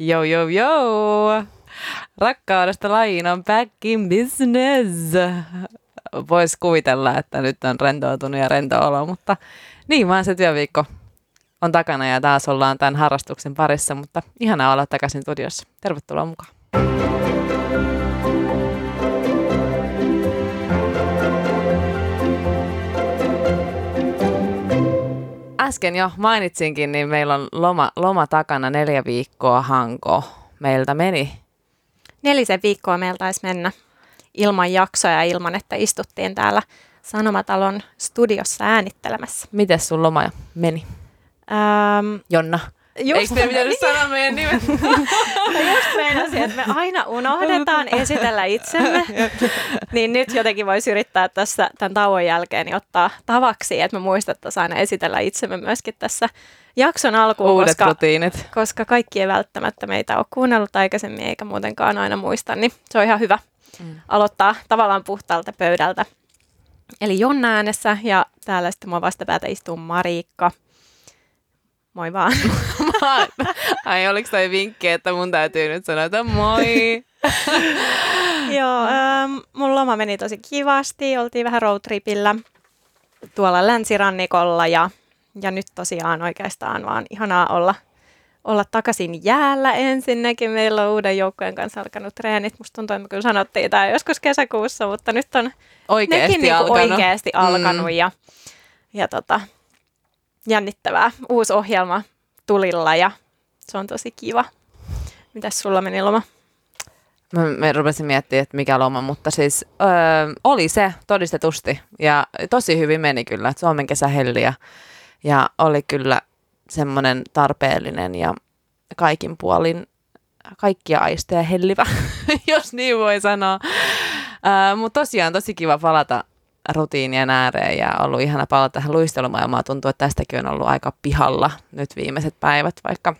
Yo, yo, yo! Rakkaudesta lajiin on back in business. Voisi kuvitella, että nyt on rentoutunut ja rento olo, mutta niin vaan se työviikko on takana ja taas ollaan tämän harrastuksen parissa, mutta ihanaa olla takaisin studiossa. Tervetuloa mukaan. Äsken jo mainitsinkin, niin meillä on loma, loma takana neljä viikkoa Hanko. Meiltä meni. Nelisen viikkoa meiltä taisi mennä ilman jaksoja ja ilman, että istuttiin täällä Sanomatalon studiossa äänittelemässä. Miten sun loma meni? Ähm, Jonna. Just, Eikö me pitänyt sanoa meidän nimen? Just meinasin, että me aina unohdetaan esitellä itsemme. niin nyt jotenkin voisi yrittää tässä tämän tauon jälkeen niin ottaa tavaksi, että me muistettaisiin aina esitellä itsemme myöskin tässä jakson alkuun. Uudet koska, rutiinit. Koska kaikki ei välttämättä meitä ole kuunnellut aikaisemmin eikä muutenkaan aina muista, niin se on ihan hyvä mm. aloittaa tavallaan puhtaalta pöydältä. Eli Jonna äänessä ja täällä sitten mua vastapäätä istuu Mariikka – Moi vaan. Ai oliko toi vinkki, että mun täytyy nyt sanoa, että moi? Joo, ähm, mun loma meni tosi kivasti. Oltiin vähän roadtripillä tuolla länsirannikolla ja, ja nyt tosiaan oikeastaan vaan ihanaa olla, olla takaisin jäällä ensinnäkin. Meillä on uuden joukkojen kanssa alkanut treenit. Musta tuntuu, että me kyllä sanottiin tämä joskus kesäkuussa, mutta nyt on oikeasti nekin niinku alkanut. oikeasti alkanut mm. ja, ja tota, jännittävää. Uusi ohjelma tulilla ja se on tosi kiva. Mitäs sulla meni loma? Mä, mä rupesin miettimään, että mikä loma, mutta siis öö, oli se todistetusti ja tosi hyvin meni kyllä. Suomen kesä helli ja, ja oli kyllä semmoinen tarpeellinen ja kaikin puolin kaikkia aisteja hellivä, jos niin voi sanoa. Öö, mutta tosiaan tosi kiva palata rutiinien ääreen ja ollut ihana palata tähän luistelumaailmaan. Tuntuu, että tästäkin on ollut aika pihalla nyt viimeiset päivät, vaikka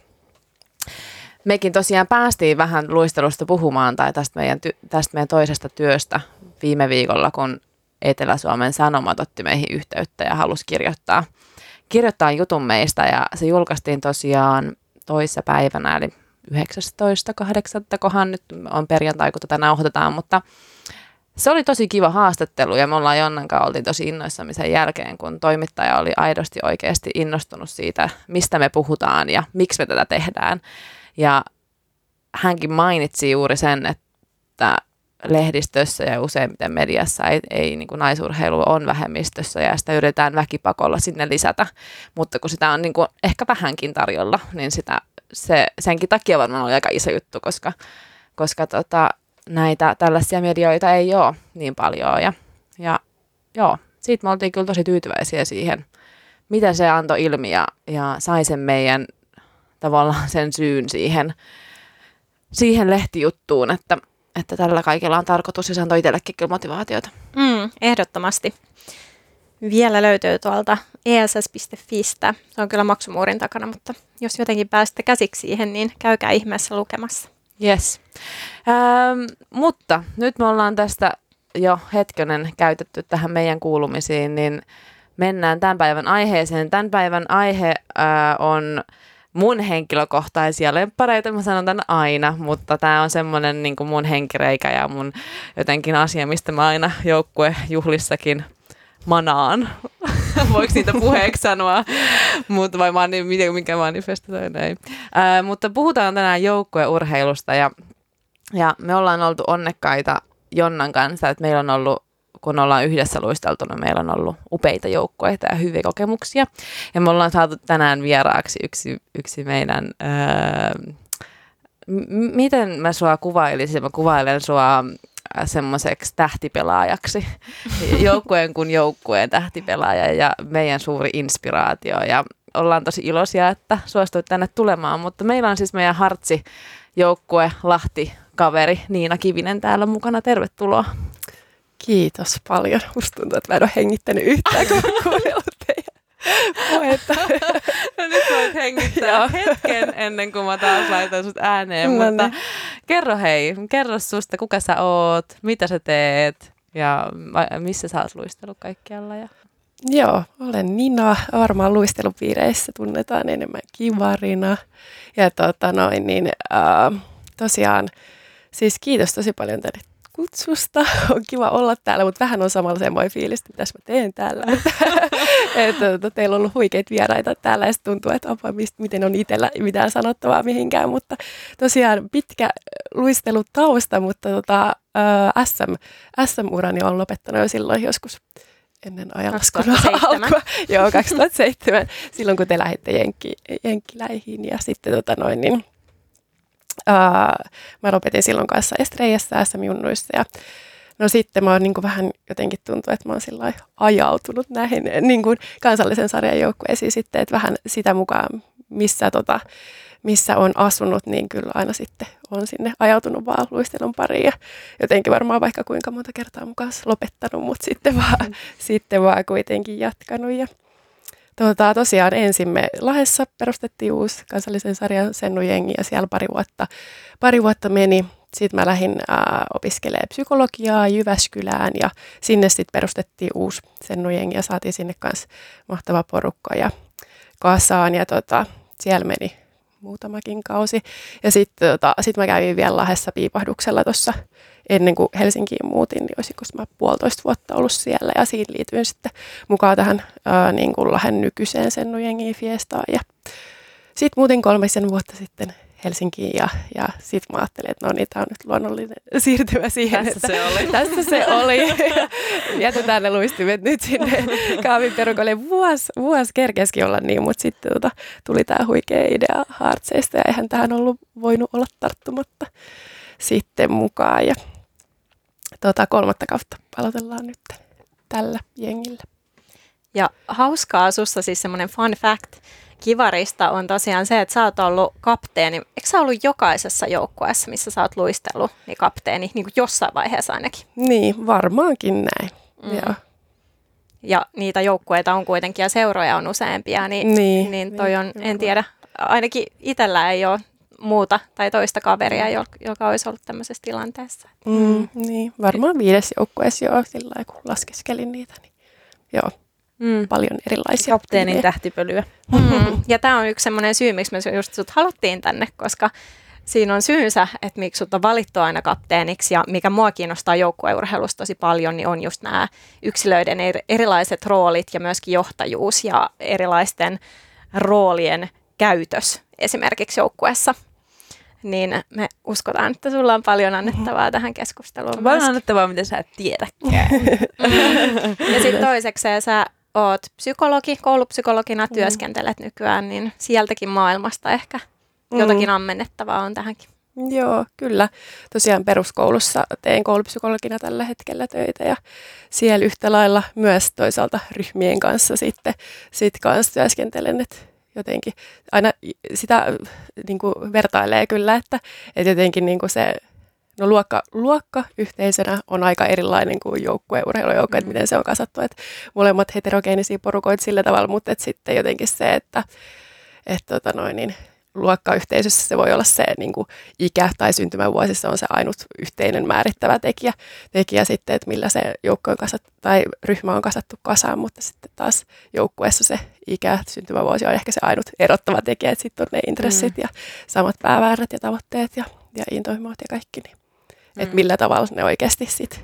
mekin tosiaan päästiin vähän luistelusta puhumaan tai tästä meidän, ty- tästä meidän toisesta työstä viime viikolla, kun Etelä-Suomen Sanomat otti meihin yhteyttä ja halusi kirjoittaa, kirjoittaa jutun meistä ja se julkaistiin tosiaan toissa päivänä, eli 19.8. kohan nyt on perjantai, kun tätä nauhoitetaan, mutta se oli tosi kiva haastattelu ja me ollaan Jonnan kanssa oltiin tosi innoissamme sen jälkeen, kun toimittaja oli aidosti oikeasti innostunut siitä, mistä me puhutaan ja miksi me tätä tehdään. Ja hänkin mainitsi juuri sen, että lehdistössä ja useimmiten mediassa ei, ei niin kuin naisurheilu on vähemmistössä ja sitä yritetään väkipakolla sinne lisätä, mutta kun sitä on niin kuin ehkä vähänkin tarjolla, niin sitä, se, senkin takia varmaan oli aika iso juttu, koska, koska tota, näitä tällaisia medioita ei ole niin paljon. Ja, ja joo, siitä me oltiin kyllä tosi tyytyväisiä siihen, mitä se antoi ilmi ja, ja sai sen meidän tavallaan sen syyn siihen, siihen lehtijuttuun, että, että tällä kaikella on tarkoitus ja se antoi itsellekin kyllä motivaatiota. Mm, ehdottomasti. Vielä löytyy tuolta ess.fistä. Se on kyllä maksumuurin takana, mutta jos jotenkin pääsette käsiksi siihen, niin käykää ihmeessä lukemassa. Yes. Ähm, mutta nyt me ollaan tästä jo hetkönen käytetty tähän meidän kuulumisiin, niin mennään tämän päivän aiheeseen. Tämän päivän aihe äh, on mun henkilökohtaisia lemppareita, mä sanon tämän aina, mutta tämä on semmoinen niin mun henkireikä ja mun jotenkin asia, mistä mä aina joukkuejuhlissakin manaan. Voiko niitä puheeksi sanoa? mutta vai mani, mikä, mikä manifestoin ei. Ää, mutta puhutaan tänään joukkueurheilusta ja, ja me ollaan oltu onnekkaita Jonnan kanssa, että meillä on ollut kun ollaan yhdessä luisteltu, niin meillä on ollut upeita joukkueita ja hyviä kokemuksia. Ja me ollaan saatu tänään vieraaksi yksi, yksi meidän... Ää, m- miten mä sua kuvailisin? Mä kuvailen sua semmoiseksi tähtipelaajaksi, joukkueen kuin joukkueen tähtipelaaja ja meidän suuri inspiraatio. Ja ollaan tosi iloisia, että suostuit tänne tulemaan, mutta meillä on siis meidän Hartsi joukkue Lahti kaveri Niina Kivinen täällä mukana. Tervetuloa. Kiitos paljon. Musta tuntuu, että mä en ole hengittänyt yhtään, kun puhetta. no nyt voit hengittää hetken ennen kuin mä taas laitan sut ääneen. No mutta niin. kerro hei, kerro susta, kuka sä oot, mitä sä teet ja missä sä oot luistellut kaikkialla. Ja... Joo, olen Nina. Varmaan luistelupiireissä tunnetaan enemmän kivarina. Ja tota noin, niin, äh, tosiaan, siis kiitos tosi paljon tänne kutsusta. On kiva olla täällä, mutta vähän on samalla semmoinen fiilis, että mitäs mä teen täällä. että, että teillä on ollut huikeita vieraita täällä ja tuntuu, että apa, mistä, miten on itsellä mitään sanottavaa mihinkään. Mutta tosiaan pitkä luistelutausta, mutta tota, äh, SM, SM-urani on lopettanut jo silloin joskus ennen ajanlaskun alkua. Joo, 2007, silloin kun te lähditte Jenkki, Jenkkiläihin ja sitten tota noin, niin, uh, mä lopetin silloin kanssa Estreijässä SM-junnuissa ja No sitten mä oon niin vähän jotenkin tuntuu, että mä oon sillä ajautunut näihin niin kuin kansallisen sarjan joukkueisiin sitten, että vähän sitä mukaan, missä, tota, missä on asunut, niin kyllä aina sitten on sinne ajautunut vaan luistelun pariin ja jotenkin varmaan vaikka kuinka monta kertaa mukaan lopettanut, mutta sitten vaan, mm. sitten vaan kuitenkin jatkanut ja Tuota, tosiaan ensin me Lahdessa perustettiin uusi kansallisen sarjan Sennu-jengi ja siellä pari vuotta, pari vuotta meni. Sitten mä lähdin äh, opiskelemaan psykologiaa Jyväskylään ja sinne sitten perustettiin uusi Sennu-jengi ja saatiin sinne kanssa mahtava porukka ja kasaan ja tota, siellä meni muutamakin kausi. Ja sitten tota, sit mä kävin vielä Lahdessa piipahduksella tuossa ennen kuin Helsinkiin muutin, niin olisiko mä puolitoista vuotta ollut siellä ja siinä liityin sitten mukaan tähän ää, niin kuin Lahden nykyiseen Sennujengiin Fiestaan ja sitten muutin kolmisen vuotta sitten Helsinkiin ja, ja sitten mä ajattelin, että no niin, tämä on nyt luonnollinen siirtymä siihen. Tässä että, se oli. Tässä se oli. Jätetään ne luistimet nyt sinne kaavin perukolle. Vuosi, vuosi kerkeskin olla niin, mutta sitten tota, tuli tämä huikea idea Hartseista ja eihän tähän ollut voinut olla tarttumatta sitten mukaan. Ja tota, kolmatta kautta aloitellaan nyt tällä jengillä. Ja hauskaa sussa siis semmoinen fun fact kivarista on tosiaan se, että sä oot ollut kapteeni. Eikö sä ollut jokaisessa joukkueessa, missä sä oot luistellut, niin kapteeni, niin kuin jossain vaiheessa ainakin? Niin, varmaankin näin. Mm. Joo. Ja niitä joukkueita on kuitenkin ja seuroja on useampia, niin, niin, niin toi on, en tiedä, ainakin itsellä ei ole muuta tai toista kaveria, joka olisi ollut tämmöisessä tilanteessa. Mm, niin, varmaan viides joukkueessa jo sillä kun laskeskelin niitä, niin joo, mm. paljon erilaisia. Kapteenin idea. tähtipölyä. Mm. Ja tämä on yksi semmoinen syy, miksi me just sut haluttiin tänne, koska siinä on syynsä, että miksi sut on valittu aina kapteeniksi ja mikä mua kiinnostaa joukkueurheilusta tosi paljon, niin on just nämä yksilöiden erilaiset roolit ja myöskin johtajuus ja erilaisten roolien käytös esimerkiksi joukkueessa niin me uskotaan, että sulla on paljon annettavaa tähän keskusteluun. Paljon annettavaa, mitä sä et tiedäkään. ja sitten toisekseen sä oot psykologi, koulupsykologina mm. työskentelet nykyään, niin sieltäkin maailmasta ehkä mm. jotakin ammennettavaa on tähänkin. Joo, kyllä. Tosiaan peruskoulussa teen koulupsykologina tällä hetkellä töitä ja siellä yhtä lailla myös toisaalta ryhmien kanssa sitten sit kanssa työskentelen, että jotenkin aina sitä niin kuin vertailee kyllä, että, että jotenkin niin kuin se No luokka, luokka yhteisönä on aika erilainen kuin joukkue, urheilujoukko, mm. että miten se on kasattu. Että molemmat heterogeenisia porukoita sillä tavalla, mutta että sitten jotenkin se, että, että tota noin, niin luokkayhteisössä se voi olla se niin kuin ikä tai syntymävuosissa on se ainut yhteinen määrittävä tekijä, tekijä sitten, että millä se joukko on kasattu, tai ryhmä on kasattu kasaan, mutta sitten taas joukkueessa se ikä, syntymävuosi on ehkä se ainut erottava tekijä, että sitten on ne intressit mm. ja samat pääväärät ja tavoitteet ja, ja intohimot ja kaikki, niin mm. että millä tavalla ne oikeasti sitten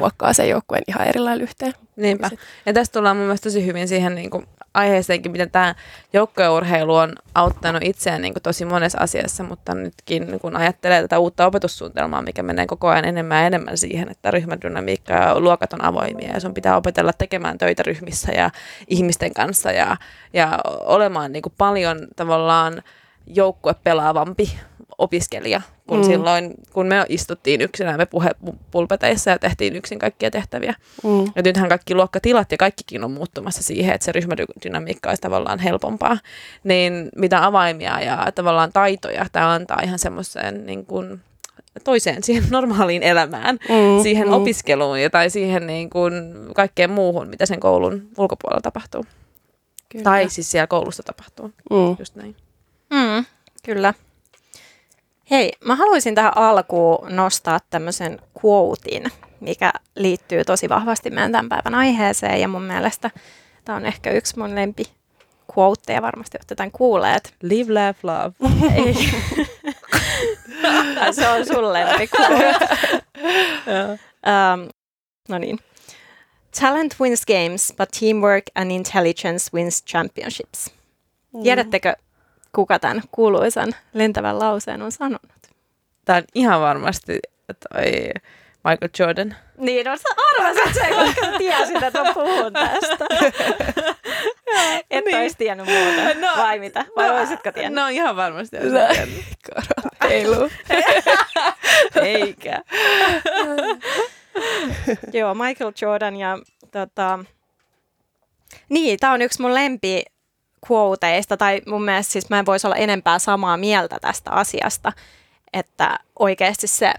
muokkaa sen joukkueen ihan eri lailla yhteen. Niinpä. Ja tästä tullaan mun mielestä tosi hyvin siihen niin kuin aiheeseenkin, miten tämä joukkojeurheilu on auttanut itseään niin kuin tosi monessa asiassa, mutta nytkin kun ajattelee tätä uutta opetussuunnitelmaa, mikä menee koko ajan enemmän ja enemmän siihen, että ryhmädynamiikka ja luokat on avoimia ja sun pitää opetella tekemään töitä ryhmissä ja ihmisten kanssa ja, ja olemaan niin kuin paljon tavallaan joukkue pelaavampi opiskelija, kun mm. silloin, kun me istuttiin yksinään me puhepulpeteissa ja tehtiin yksin kaikkia tehtäviä. Mm. Ja nythän kaikki luokkatilat ja kaikkikin on muuttumassa siihen, että se ryhmädynamiikka olisi tavallaan helpompaa. Niin mitä avaimia ja tavallaan taitoja tämä antaa ihan semmoiseen niin kuin, toiseen siihen normaaliin elämään, mm, siihen mm. opiskeluun ja tai siihen niin kuin kaikkeen muuhun, mitä sen koulun ulkopuolella tapahtuu. Kyllä. Tai siis siellä koulussa tapahtuu. Mm. Just näin. Mm, kyllä. Hei, mä haluaisin tähän alkuun nostaa tämmöisen quotein, mikä liittyy tosi vahvasti meidän tämän päivän aiheeseen ja mun mielestä Tämä on ehkä yksi mun lempi quoteja varmasti olette tämän kuulleet. Live, laugh, love. Ei. se on sun lempi quote. um, no niin. Talent wins games, but teamwork and intelligence wins championships. Mm. Tiedättekö, kuka tämän kuuluisan lentävän lauseen on sanonut? Tämä on ihan varmasti toi Michael Jordan. Niin, no sä arvasit sen, koska tiesit, että mä puhun tästä. Et niin. olisi tiennyt muuta, no, vai mitä? Vai no, olisitko tiennyt? No ihan varmasti olisin tiennyt. Eikä. Joo, Michael Jordan ja tota, niin, tämä on yksi mun lempi quoteista, tai mun mielestä siis mä en voisi olla enempää samaa mieltä tästä asiasta, että oikeasti se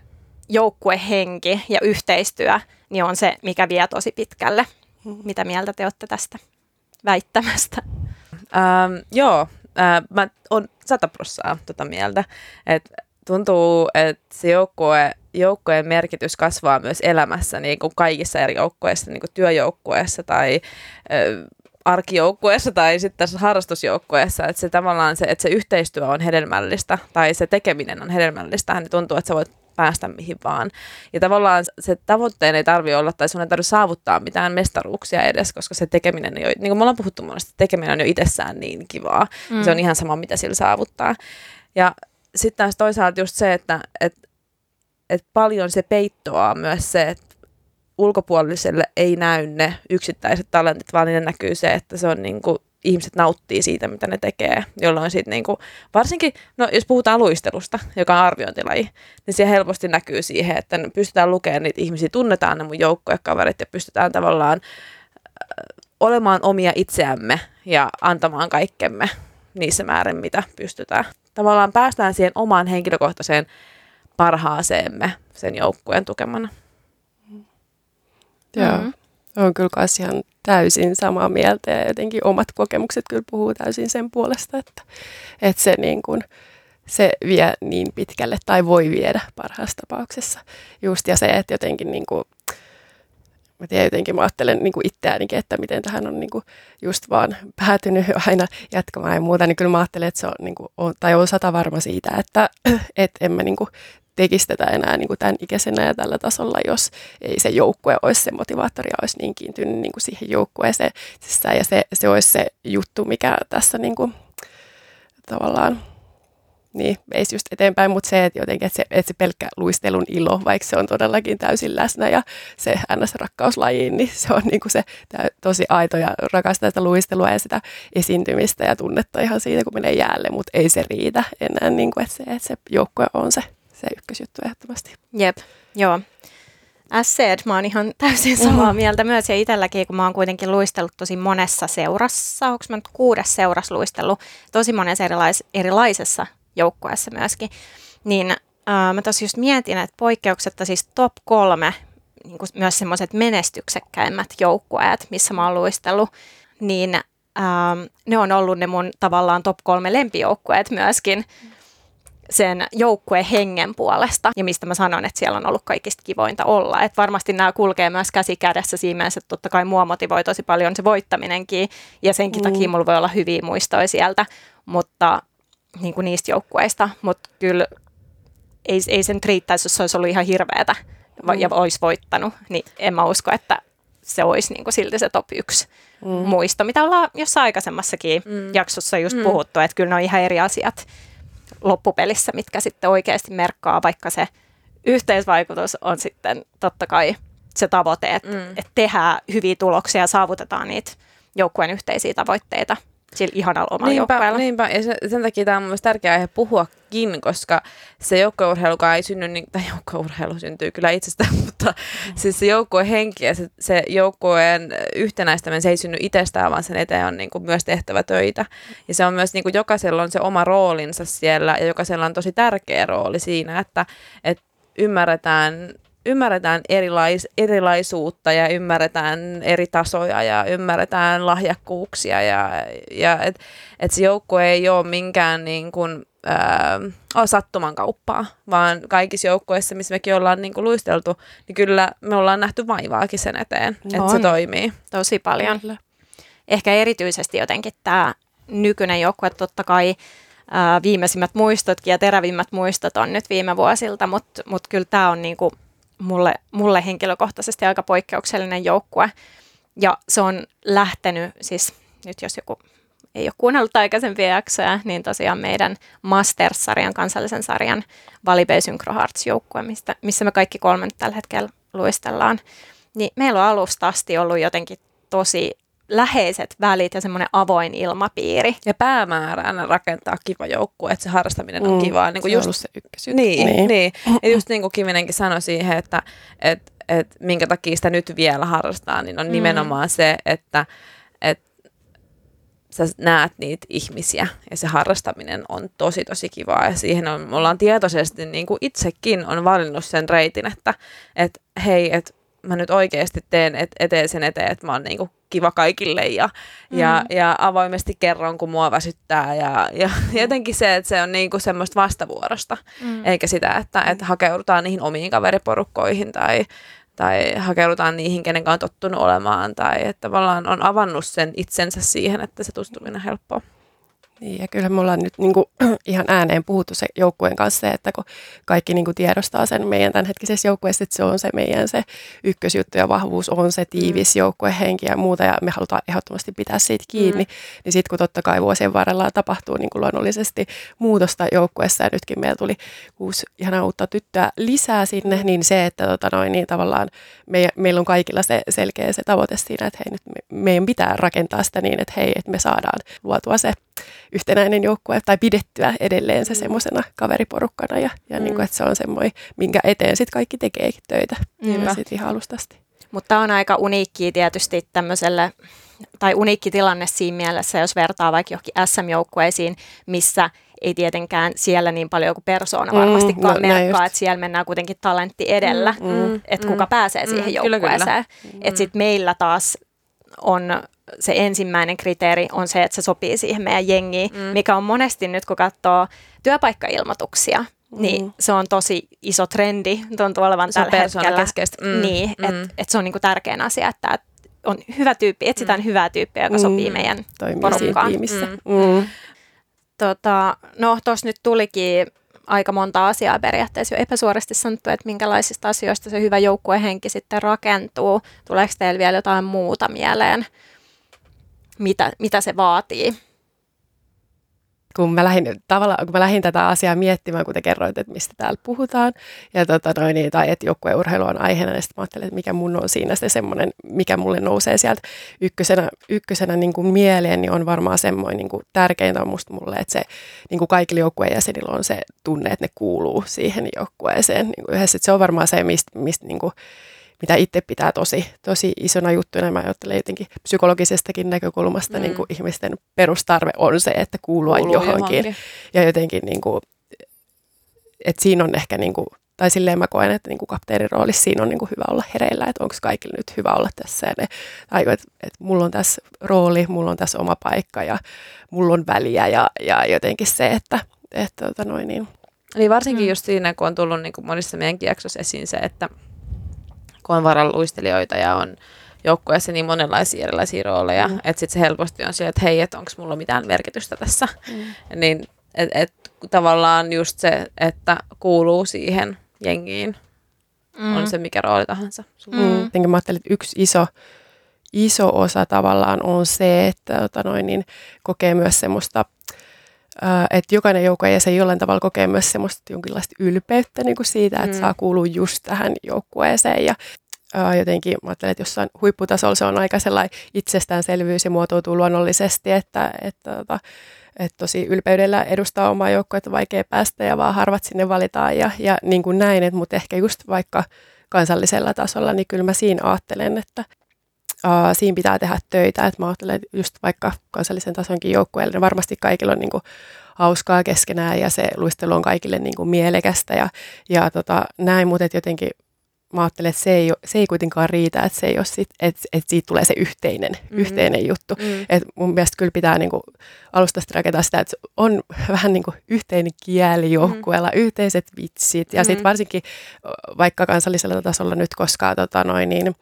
joukkuehenki ja yhteistyö niin on se, mikä vie tosi pitkälle. Mitä mieltä te olette tästä väittämästä? Ähm, joo, äh, mä oon sata prossaa tota mieltä, että tuntuu, että se joukkue, joukkojen merkitys kasvaa myös elämässä niin kuin kaikissa eri joukkueissa, niin kuin työjoukkueessa tai äh, arkijoukkueessa tai sitten tässä harrastusjoukkueessa, että se tavallaan se, että se yhteistyö on hedelmällistä tai se tekeminen on hedelmällistä, niin tuntuu, että sä voit päästä mihin vaan. Ja tavallaan se tavoitteen ei tarvi olla, tai sun ei tarvitse saavuttaa mitään mestaruuksia edes, koska se tekeminen, jo, niin kuin me ollaan puhuttu monesti, tekeminen on jo itsessään niin kivaa. Mm. Se on ihan sama, mitä sillä saavuttaa. Ja sitten taas toisaalta just se, että et, et paljon se peittoaa myös se, että ulkopuoliselle ei näy ne yksittäiset talentit, vaan ne näkyy se, että se on niin kuin ihmiset nauttii siitä, mitä ne tekee, jolloin sitten niinku, varsinkin, no jos puhutaan luistelusta, joka on arviointilaji, niin se helposti näkyy siihen, että pystytään lukemaan niitä ihmisiä, tunnetaan ne mun joukkoekaverit ja pystytään tavallaan äh, olemaan omia itseämme ja antamaan kaikkemme niissä määrin, mitä pystytään. Tavallaan päästään siihen omaan henkilökohtaiseen parhaaseemme sen joukkueen tukemana. Joo. Mm-hmm. On kyllä myös ihan täysin samaa mieltä ja jotenkin omat kokemukset kyllä puhuu täysin sen puolesta, että, että se, niin kuin, se vie niin pitkälle tai voi viedä parhaassa tapauksessa. Just ja se, että jotenkin niin kuin, mä tiedän jotenkin, mä ajattelen niin kuin itseäänikin, että miten tähän on niin kuin just vaan päätynyt aina jatkamaan ja muuta, niin kyllä mä ajattelen, että se on, niin kuin, tai on sata varma siitä, että et en mä niin kuin tekisi tätä enää niin kuin tämän ikäisenä ja tällä tasolla, jos ei se joukkue olisi se motivaattori ja olisi niin kiintynyt niin kuin siihen joukkueeseen. Sisään. Ja se, se olisi se juttu, mikä tässä niin kuin, tavallaan niin, veisi just eteenpäin, mutta se, että jotenkin, että se, että se pelkkä luistelun ilo, vaikka se on todellakin täysin läsnä ja se NS-rakkauslajiin, niin se on niin kuin se tosi aito ja rakastaa sitä luistelua ja sitä esiintymistä ja tunnetta ihan siitä, kun menee jäälle, mutta ei se riitä enää, niin kuin, että, se, että se joukkue on se se ykkösjuttu ehdottomasti. Jep, joo. As said, mä oon ihan täysin samaa mm. mieltä myös ja itselläkin, kun mä oon kuitenkin luistellut tosi monessa seurassa, onko mä nyt kuudes seuras luistellut, tosi monessa erilais, erilaisessa joukkueessa myöskin, niin äh, mä tosi just mietin, että poikkeuksetta siis top kolme, niin kuin myös semmoiset menestyksekkäimmät joukkueet, missä mä oon luistellut, niin äh, ne on ollut ne mun tavallaan top kolme lempijoukkueet myöskin. Mm sen joukkueen hengen puolesta ja mistä mä sanon, että siellä on ollut kaikista kivointa olla. Et varmasti nämä kulkee myös käsi kädessä siinä että totta kai mua motivoi tosi paljon se voittaminenkin ja senkin mm. takia mulla voi olla hyviä muistoja sieltä, mutta niin kuin niistä joukkueista, mutta kyllä ei, ei sen riittäisi, jos se olisi ollut ihan hirveätä mm. ja olisi voittanut, niin en mä usko, että se olisi niin kuin silti se top 1 mm. muisto, mitä ollaan jossain aikaisemmassakin mm. jaksossa just mm. puhuttu, että kyllä ne on ihan eri asiat loppupelissä, mitkä sitten oikeasti merkkaa, vaikka se yhteisvaikutus on sitten totta kai se tavoite, että mm. et tehdään hyviä tuloksia ja saavutetaan niitä joukkueen yhteisiä tavoitteita sillä ihanalla omalla niinpä, joukkueella. Niinpä, ja sen, sen takia tämä on myös tärkeä aihe puhuakin, koska se joukkueurheilukaan ei synny, niin, tai joukkueurheilu syntyy kyllä itsestään, mutta mm. siis se joukkueen henki ja se, se joukkueen yhtenäistäminen, se ei synny itsestään, vaan sen eteen on niin kuin myös tehtävä töitä. Ja se on myös, niin kuin jokaisella on se oma roolinsa siellä, ja jokaisella on tosi tärkeä rooli siinä, että, että ymmärretään ymmärretään erilais, erilaisuutta ja ymmärretään eri tasoja ja ymmärretään lahjakkuuksia ja, ja että et se joukkue ei ole minkään niin kuin, ää, sattuman kauppaa, vaan kaikissa joukkueissa, missä mekin ollaan niin kuin luisteltu, niin kyllä me ollaan nähty vaivaakin sen eteen, että se toimii. Tosi paljon. ehkä erityisesti jotenkin tämä nykyinen joukkue, totta kai ää, viimeisimmät muistotkin ja terävimmät muistot on nyt viime vuosilta, mutta mut kyllä tämä on niinku mulle, mulle henkilökohtaisesti aika poikkeuksellinen joukkue. Ja se on lähtenyt, siis nyt jos joku ei ole kuunnellut aikaisempia jaksoja, niin tosiaan meidän Masters-sarjan, kansallisen sarjan Valibay Synchro Hearts joukkue, mistä, missä me kaikki kolme tällä hetkellä luistellaan. Niin meillä on alusta asti ollut jotenkin tosi läheiset välit ja semmoinen avoin ilmapiiri. Ja päämääränä rakentaa kiva joukkue, että se harrastaminen on mm, kivaa. Niin kuin se just, on se ykkösjuttu. Niin, niin. niin. Ja just niin kuin Kivinenkin sanoi siihen, että et, et, minkä takia sitä nyt vielä harrastaa, niin on mm. nimenomaan se, että et, sä näet niitä ihmisiä ja se harrastaminen on tosi tosi kivaa ja siihen on, me ollaan tietoisesti niin kuin itsekin on valinnut sen reitin, että et, hei, että mä nyt oikeasti teen et, eteen sen eteen, että mä oon niinku kiva kaikille ja, mm. ja, ja avoimesti kerron, kun mua väsyttää. Ja, ja jotenkin se, että se on niinku semmoista vastavuorosta, mm. eikä sitä, että, että hakeudutaan niihin omiin kaveriporukkoihin tai, tai hakeudutaan niihin, kenen on tottunut olemaan, tai että tavallaan on avannut sen itsensä siihen, että se tutustuminen on helppoa. Niin, ja kyllä me ollaan nyt niin kuin, ihan ääneen puhuttu se joukkueen kanssa, että kun kaikki niin kuin tiedostaa sen meidän tämänhetkisessä joukkueessa, että se on se meidän se ykkösjuttu ja vahvuus on se tiivis mm. joukkuehenki ja muuta, ja me halutaan ehdottomasti pitää siitä kiinni, mm. niin sitten kun totta kai vuosien varrella tapahtuu niin kuin luonnollisesti muutosta joukkueessa, ja nytkin meillä tuli kuusi ihanaa uutta tyttöä lisää sinne, niin se, että tota noin, niin tavallaan me, meillä on kaikilla se selkeä se tavoite siinä, että hei, nyt me, meidän pitää rakentaa sitä niin, että hei, että me saadaan luotua se yhtenäinen joukkue tai pidettyä edelleen se mm. semmoisena kaveriporukkana ja, ja mm. niin kuin, että se on semmoinen, minkä eteen sitten kaikki tekee töitä mm. ja sitten ihan alustasti. Mutta on aika uniikki tietysti tämmöiselle, tai uniikki tilanne siinä mielessä, jos vertaa vaikka johonkin SM-joukkueisiin, missä ei tietenkään siellä niin paljon kuin persoona varmastikaan mm, no, merkkaa, että siellä mennään kuitenkin talentti edellä, mm, mm, että kuka mm, pääsee mm, siihen joukkueeseen. Mm. Että sitten meillä taas on se ensimmäinen kriteeri on se, että se sopii siihen meidän jengiin, mm. mikä on monesti nyt, kun katsoo työpaikkailmoituksia, mm. niin se on tosi iso trendi tuntuu olevan se tällä hetkellä. keskeistä. Mm. Niin, mm. että et se on niinku tärkeä asia, että on hyvä tyyppi, etsitään mm. hyvää tyyppiä, joka mm. sopii meidän Toimii porukkaan. Mm. Mm. Tota, no tuossa nyt tulikin aika monta asiaa periaatteessa jo epäsuorasti sanottu, että minkälaisista asioista se hyvä joukkuehenki sitten rakentuu. Tuleeko teillä vielä jotain muuta mieleen? Mitä, mitä se vaatii. Kun mä, lähdin, tavallaan, kun mä lähdin tätä asiaa miettimään, kun te kerroit, että mistä täällä puhutaan, ja tota noin, niin, tai että joukkueurheilu on aiheena, niin sitten mä ajattelin, että mikä mun on siinä se semmoinen, mikä mulle nousee sieltä ykkösenä, ykkösenä niin kuin mieleen, niin on varmaan semmoinen niin kuin tärkeintä on musta mulle, että se niin kuin kaikilla joukkueen jäsenillä on se tunne, että ne kuuluu siihen joukkueeseen. Niin kuin yhdessä, että se on varmaan se, mistä, mistä niin kuin, mitä itse pitää tosi, tosi isona juttuna. Mä ajattelen jotenkin psykologisestakin näkökulmasta mm. niin kuin ihmisten perustarve on se, että kuulua Kuuluu johonkin. johonkin. Ja jotenkin, niin kuin, että siinä on ehkä, niin kuin, tai silleen mä koen, että niin kuin kapteenin roolissa siinä on niin kuin hyvä olla hereillä, että onko kaikille nyt hyvä olla tässä. Ja ne, tai että, että mulla on tässä rooli, mulla on tässä oma paikka ja mulla on väliä ja, ja jotenkin se, että, että tota noin niin. Eli varsinkin mm. just siinä, kun on tullut niin kuin monissa meidänkin jaksoissa esiin se, että kun on varaluistelijoita ja on joukkueessa niin monenlaisia erilaisia rooleja, mm. että sitten se helposti on siellä, että hei, että onko mulla mitään merkitystä tässä. Mm. Niin et, et, tavallaan just se, että kuuluu siihen jengiin, mm. on se mikä rooli tahansa. Mm. Mä ajattelin, että yksi iso, iso osa tavallaan on se, että tota noin, niin kokee myös semmoista että jokainen joukkueen jäsen jollain tavalla kokee myös semmoista jonkinlaista ylpeyttä niin kuin siitä, että mm. saa kuulua just tähän joukkueeseen. Ja ää, jotenkin mä ajattelen, että jossain huipputasolla se on aika sellainen itsestäänselvyys ja muotoutuu luonnollisesti, että, että, että, että tosi ylpeydellä edustaa omaa joukkuetta vaikea päästä ja vaan harvat sinne valitaan ja, ja niin kuin näin, että, mutta ehkä just vaikka kansallisella tasolla, niin kyllä mä siinä ajattelen, että, uh, siinä pitää tehdä töitä. että mä ajattelen, että just vaikka kansallisen tasonkin joukkueelle, niin varmasti kaikilla on niin kuin hauskaa keskenään ja se luistelu on kaikille niin kuin mielekästä ja, ja tota, näin, mutta jotenkin mä ajattelen, että se ei, se ei kuitenkaan riitä, että se ei ole sit, että, että siitä tulee se yhteinen, mm-hmm. yhteinen juttu. Mm-hmm. Et mun mielestä kyllä pitää niin kuin alusta rakentaa sitä, että on vähän niin kuin yhteinen kieli joukkueella, mm-hmm. yhteiset vitsit ja mm-hmm. sitten varsinkin vaikka kansallisella tasolla nyt, koska tota noin, niin, uh,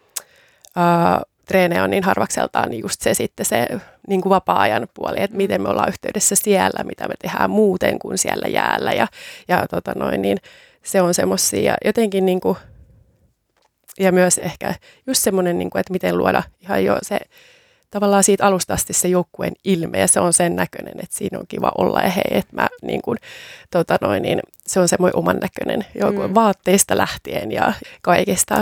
treenejä on niin harvakseltaan, niin just se sitten se niin kuin vapaa-ajan puoli, että miten me ollaan yhteydessä siellä, mitä me tehdään muuten kuin siellä jäällä ja, ja tota noin, niin se on semmoisia jotenkin niin kuin, ja myös ehkä just semmoinen, niin kuin, että miten luoda ihan jo se tavallaan siitä alusta asti se joukkueen ilme ja se on sen näköinen, että siinä on kiva olla ja hei, että mä niin kuin, tota noin, niin se on semmoinen oman näköinen joukkueen mm. vaatteista lähtien ja kaikista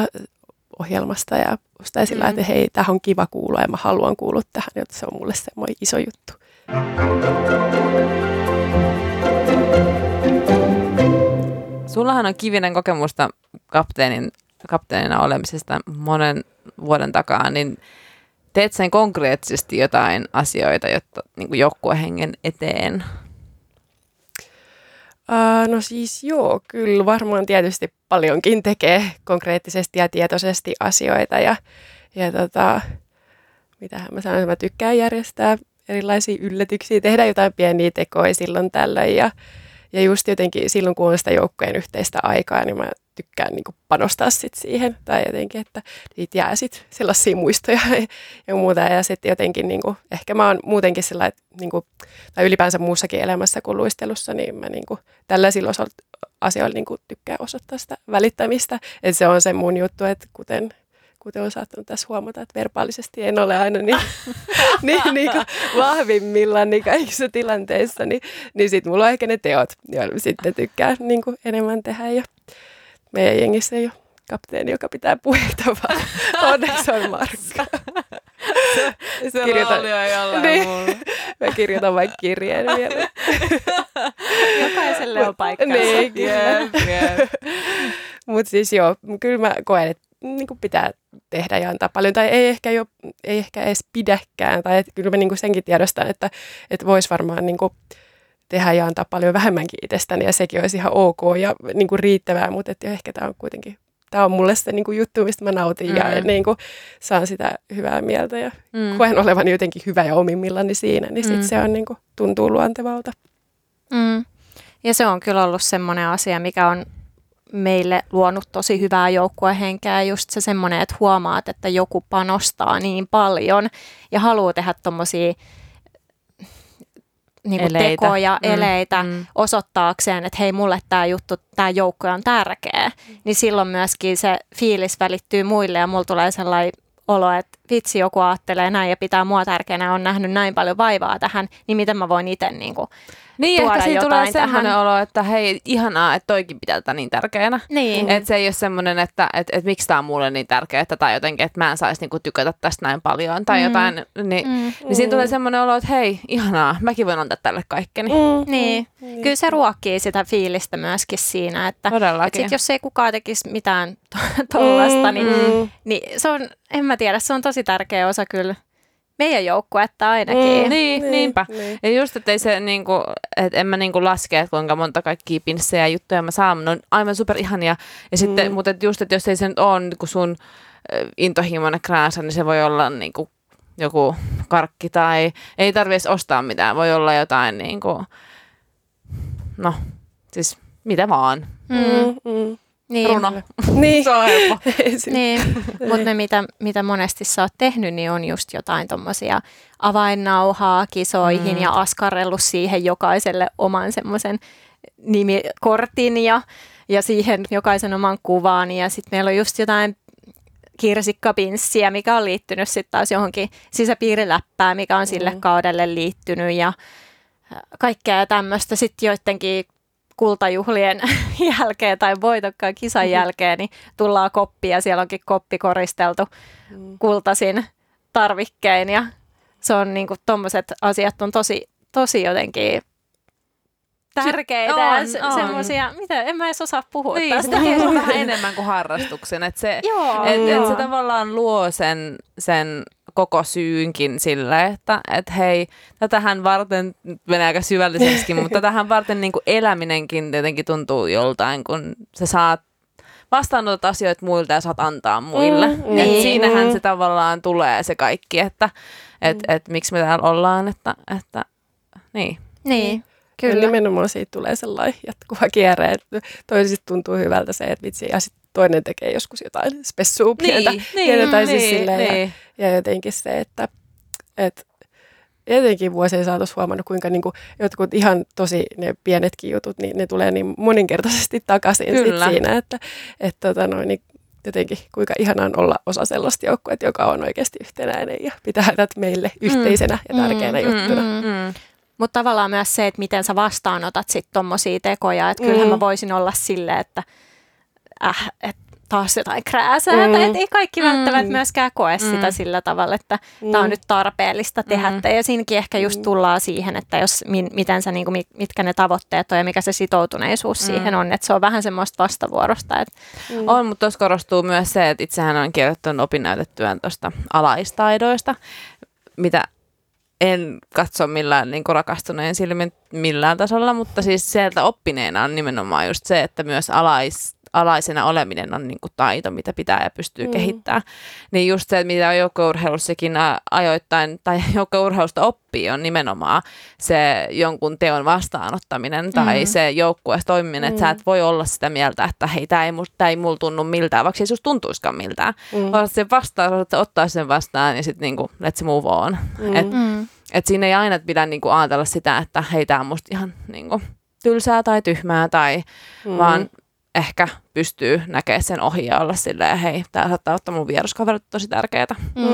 ohjelmasta ja sitä sillä, mm. että hei, tähän on kiva kuulla ja mä haluan kuulla tähän, jotta se on mulle semmoinen iso juttu. Sullahan on kivinen kokemusta kapteenin, kapteenina olemisesta monen vuoden takaa, niin teet sen konkreettisesti jotain asioita, jotta niin joukkuehengen eteen? No siis joo, kyllä varmaan tietysti paljonkin tekee konkreettisesti ja tietoisesti asioita ja, ja tota, mitähän mä sanon, mä tykkään järjestää erilaisia yllätyksiä, tehdä jotain pieniä tekoja silloin tällöin ja, ja just jotenkin silloin, kun on sitä joukkojen yhteistä aikaa, niin mä tykkään niin kuin panostaa sit siihen. Tai jotenkin, että niitä jää sit sellaisia muistoja ja muuta. Ja sitten jotenkin, niin kuin, ehkä mä oon muutenkin sellainen, että, niin kuin, tai ylipäänsä muussakin elämässä kuin luistelussa, niin mä niin kuin, tällaisilla asioilla niin kuin, tykkään osoittaa sitä välittämistä. Että se on se mun juttu, että kuten kuten on saattanut tässä huomata, että verbaalisesti en ole aina niin, niin, niin kuin vahvimmillaan niin kaikissa tilanteissa, niin, niin sitten mulla on ehkä ne teot, joilla sitten tykkää niin kuin enemmän tehdä. Ja meidän jengissä ei ole kapteeni, joka pitää puheita, vaan onneksi on Markka. Se, se kirjoitan, oli niin, Mä kirjoitan vaikka kirjeen vielä. Jokaiselle on paikkansa. Niin, yep, yep. Mutta siis joo, kyllä mä koen, että niin kuin pitää tehdä ja antaa paljon, tai ei ehkä, jo, ei ehkä edes pidäkään, tai että kyllä mä niin kuin senkin tiedostan, että, että voisi varmaan niin kuin tehdä ja antaa paljon vähemmänkin itsestäni, ja sekin olisi ihan ok ja niin kuin riittävää, mutta että ehkä tämä on kuitenkin tämä on mulle se niin kuin juttu, mistä mä nautin mm. ja niin kuin, saan sitä hyvää mieltä ja mm. koen olevan jotenkin hyvä ja omimmillani siinä, niin sit mm. se on, niin kuin, tuntuu luontevalta. Mm. Ja se on kyllä ollut semmoinen asia, mikä on meille luonut tosi hyvää joukkuehenkeä, just se semmoinen, että huomaat, että joku panostaa niin paljon ja haluaa tehdä tommosia niin kuin eleitä. tekoja, mm. eleitä mm. osoittaakseen, että hei, mulle tämä juttu, tämä joukko on tärkeä, mm. niin silloin myöskin se fiilis välittyy muille ja mulla tulee sellainen olo, että vitsi, joku ajattelee näin ja pitää mua tärkeänä, on nähnyt näin paljon vaivaa tähän, niin miten mä voin itse niin kuin, niin, tuoda ehkä siinä tulee semmoinen olo, että hei, ihanaa, että toikin pitää tätä niin tärkeänä. Niin. Että se ei ole semmoinen, että et, et, miksi tämä on mulle niin tärkeää, tai jotenkin, että mä en saisi niinku tykätä tästä näin paljon tai mm. jotain. Niin, mm. niin siinä tulee semmoinen olo, että hei, ihanaa, mäkin voin antaa tälle kaikkeni. Mm. Niin. Mm. Kyllä se ruokkii sitä fiilistä myöskin siinä, että, että sit jos ei kukaan tekisi mitään tuollaista, mm. niin, mm. niin se on, en mä tiedä, se on tosi tärkeä osa kyllä meidän joukkuetta ainakin. Mm, niin, niin, niinpä. Niin. Ja just, että ei se niinku, että en mä niinku laske, että kuinka monta kaikkia pinssejä ja juttuja mä saan. Ne on aivan super ihania. Ja sitten, mm. mutta et just, että jos ei se nyt ole niinku sun intohimoinen kräänsä, niin se voi olla niinku joku karkki tai ei tarvitsisi ostaa mitään. Voi olla jotain niinku, no, siis mitä vaan. Mm, mm. Niin. Runo. Niin. Se on helppo. niin. Mutta ne, mitä, mitä monesti sä oot tehnyt, niin on just jotain tuommoisia avainnauhaa kisoihin mm. ja askarrellut siihen jokaiselle oman semmoisen nimikortin ja, ja siihen jokaisen oman kuvaan. Ja sitten meillä on just jotain kirsikkapinssiä, mikä on liittynyt sitten taas johonkin sisäpiiriläppään, mikä on sille mm. kaudelle liittynyt ja kaikkea tämmöistä sitten joidenkin kultajuhlien jälkeen tai voitokkaan kisan mm-hmm. jälkeen, niin tullaan koppi ja siellä onkin koppi koristeltu mm. kultasin tarvikkein ja se on niin kuin tommoset asiat on tosi, tosi jotenkin tärkeitä on, ja on. semmoisia, mitä, en mä edes osaa puhua niin, tästä. Se on vähän enemmän kuin harrastuksen, että se, et, et se tavallaan luo sen, sen koko syynkin sille, että et hei, tätähän varten, menee aika syvälliseksi, mutta tätähän varten niin kuin eläminenkin tietenkin tuntuu joltain, kun sä saat vastaanotat asioita muilta ja saat antaa muille. Mm, niin. siinähän mm. se tavallaan tulee se kaikki, että et, mm. et, miksi me täällä ollaan, että, että niin. Niin. Kyllä. Ja nimenomaan siitä tulee sellainen jatkuva kierre, että toisista tuntuu hyvältä se, että vitsi, ja sitten toinen tekee joskus jotain spessua pientä, Niin, pientä tai siis niin, silleen, niin. ja, ja jotenkin se, että et, jotenkin vuosien saatossa huomannut, kuinka niinku jotkut ihan tosi ne pienetkin jutut, niin ne tulee niin moninkertaisesti takaisin sit siinä, että et, tota, noin, niin jotenkin kuinka ihanaa on olla osa sellaista joukkuetta, joka on oikeasti yhtenäinen ja pitää tätä meille yhteisenä ja tärkeänä Mm, juttuna. mm. Mm. Mutta tavallaan myös se, että miten sä vastaanotat sitten tommosia tekoja. Että kyllähän Mm. mä voisin olla silleen, että äh, et taas jotain krääsää. Mm. Että ei kaikki välttämättä Mm. myöskään koe Mm. sitä sillä tavalla, että Mm. tämä on nyt tarpeellista tehdä. Mm. Ja siinäkin ehkä just Mm. tullaan siihen, että jos, mi, miten sä, niinku, mi- mitkä ne tavoitteet on ja mikä se sitoutuneisuus Mm. siihen on. Että se on vähän semmoista vastavuorosta. Että, Mm. On, mutta tuossa korostuu myös se, että itsehän on kirjoittanut opinnäytetyön tuosta alaistaidoista, mitä en katso millään niin rakastuneen silmin millään tasolla, mutta siis sieltä oppineena on nimenomaan just se, että myös alais, alaisena oleminen on niin kuin taito, mitä pitää ja pystyy Mm. mm. kehittämään. Niin just se, mitä joukkourheilussakin ajoittain tai joukkourheilusta oppii, on nimenomaan se jonkun teon vastaanottaminen tai Mm. se joukkueessa toimiminen, että sä Mm. et voi olla sitä mieltä, että hei, tämä ei, tää ei mulla tunnu miltään, vaikka ei susta tuntuisikaan miltään. Mm. Vaan se vastaan, että ottaa sen vastaan ja sitten niinku, let's move on. Mm. Et, mm. et siinä ei aina pidä niinku ajatella sitä, että hei, tämä on musta ihan niinku, tylsää tai tyhmää tai Mm. vaan ehkä pystyy näkemään sen ohi ja olla silleen, hei, tämä saattaa ottaa mun vieruskaverit tosi tärkeää. Mm.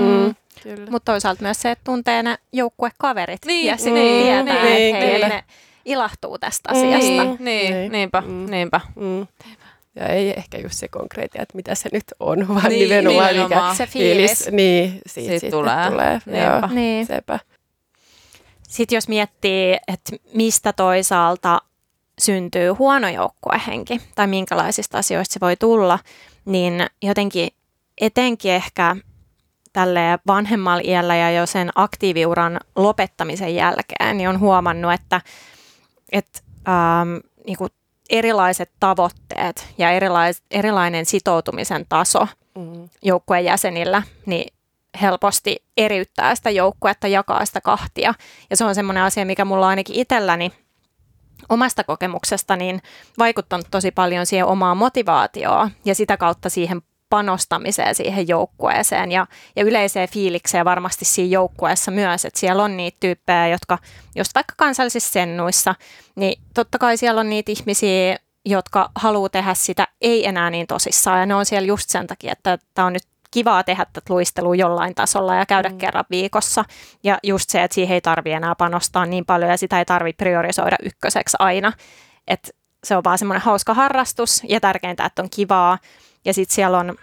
Mm. Kyllä. Mutta toisaalta myös se, että tuntee ne joukkuekaverit Niin, ja sitten niin, tietää, niin, että hei, kyllä. ne ilahtuu tästä Mm. asiasta. Niin, niin, Niin. niinpä, Mm. niinpä. Mm. Ja ei ehkä just se konkreettia, että mitä se nyt on, vaan Niin, nimenomaan mikä nimenomaan. Se fiilis. Niin, siitä, Siitä siitä tulee. tulee. tulee. Joo, Niinpä. Niin. sepä. Sitten jos miettii, että mistä toisaalta syntyy huono joukkuehenki tai minkälaisista asioista se voi tulla, niin jotenkin etenkin ehkä tälle vanhemmalla iällä ja jo sen aktiiviuran lopettamisen jälkeen, niin on huomannut, että, että ähm, niin kuin erilaiset tavoitteet ja erilais, erilainen sitoutumisen taso Mm. joukkueen jäsenillä, niin helposti eriyttää sitä joukkuetta, jakaa sitä kahtia. Ja se on semmoinen asia, mikä mulla ainakin itselläni omasta kokemuksesta niin vaikuttanut tosi paljon siihen omaan motivaatioon ja sitä kautta siihen panostamiseen siihen joukkueeseen ja, ja yleiseen fiilikseen varmasti siinä joukkueessa myös, että siellä on niitä tyyppejä, jotka just vaikka kansallisissa sennuissa, niin totta kai siellä on niitä ihmisiä, jotka haluaa tehdä sitä ei enää niin tosissaan ja ne on siellä just sen takia, että tämä on nyt kivaa tehdä tätä luistelua jollain tasolla ja käydä mm. kerran viikossa. Ja just se, että siihen ei tarvi enää panostaa niin paljon ja sitä ei tarvitse priorisoida ykköseksi aina. Että se on vaan semmoinen hauska harrastus ja tärkeintä, että on kivaa. Ja sitten siellä on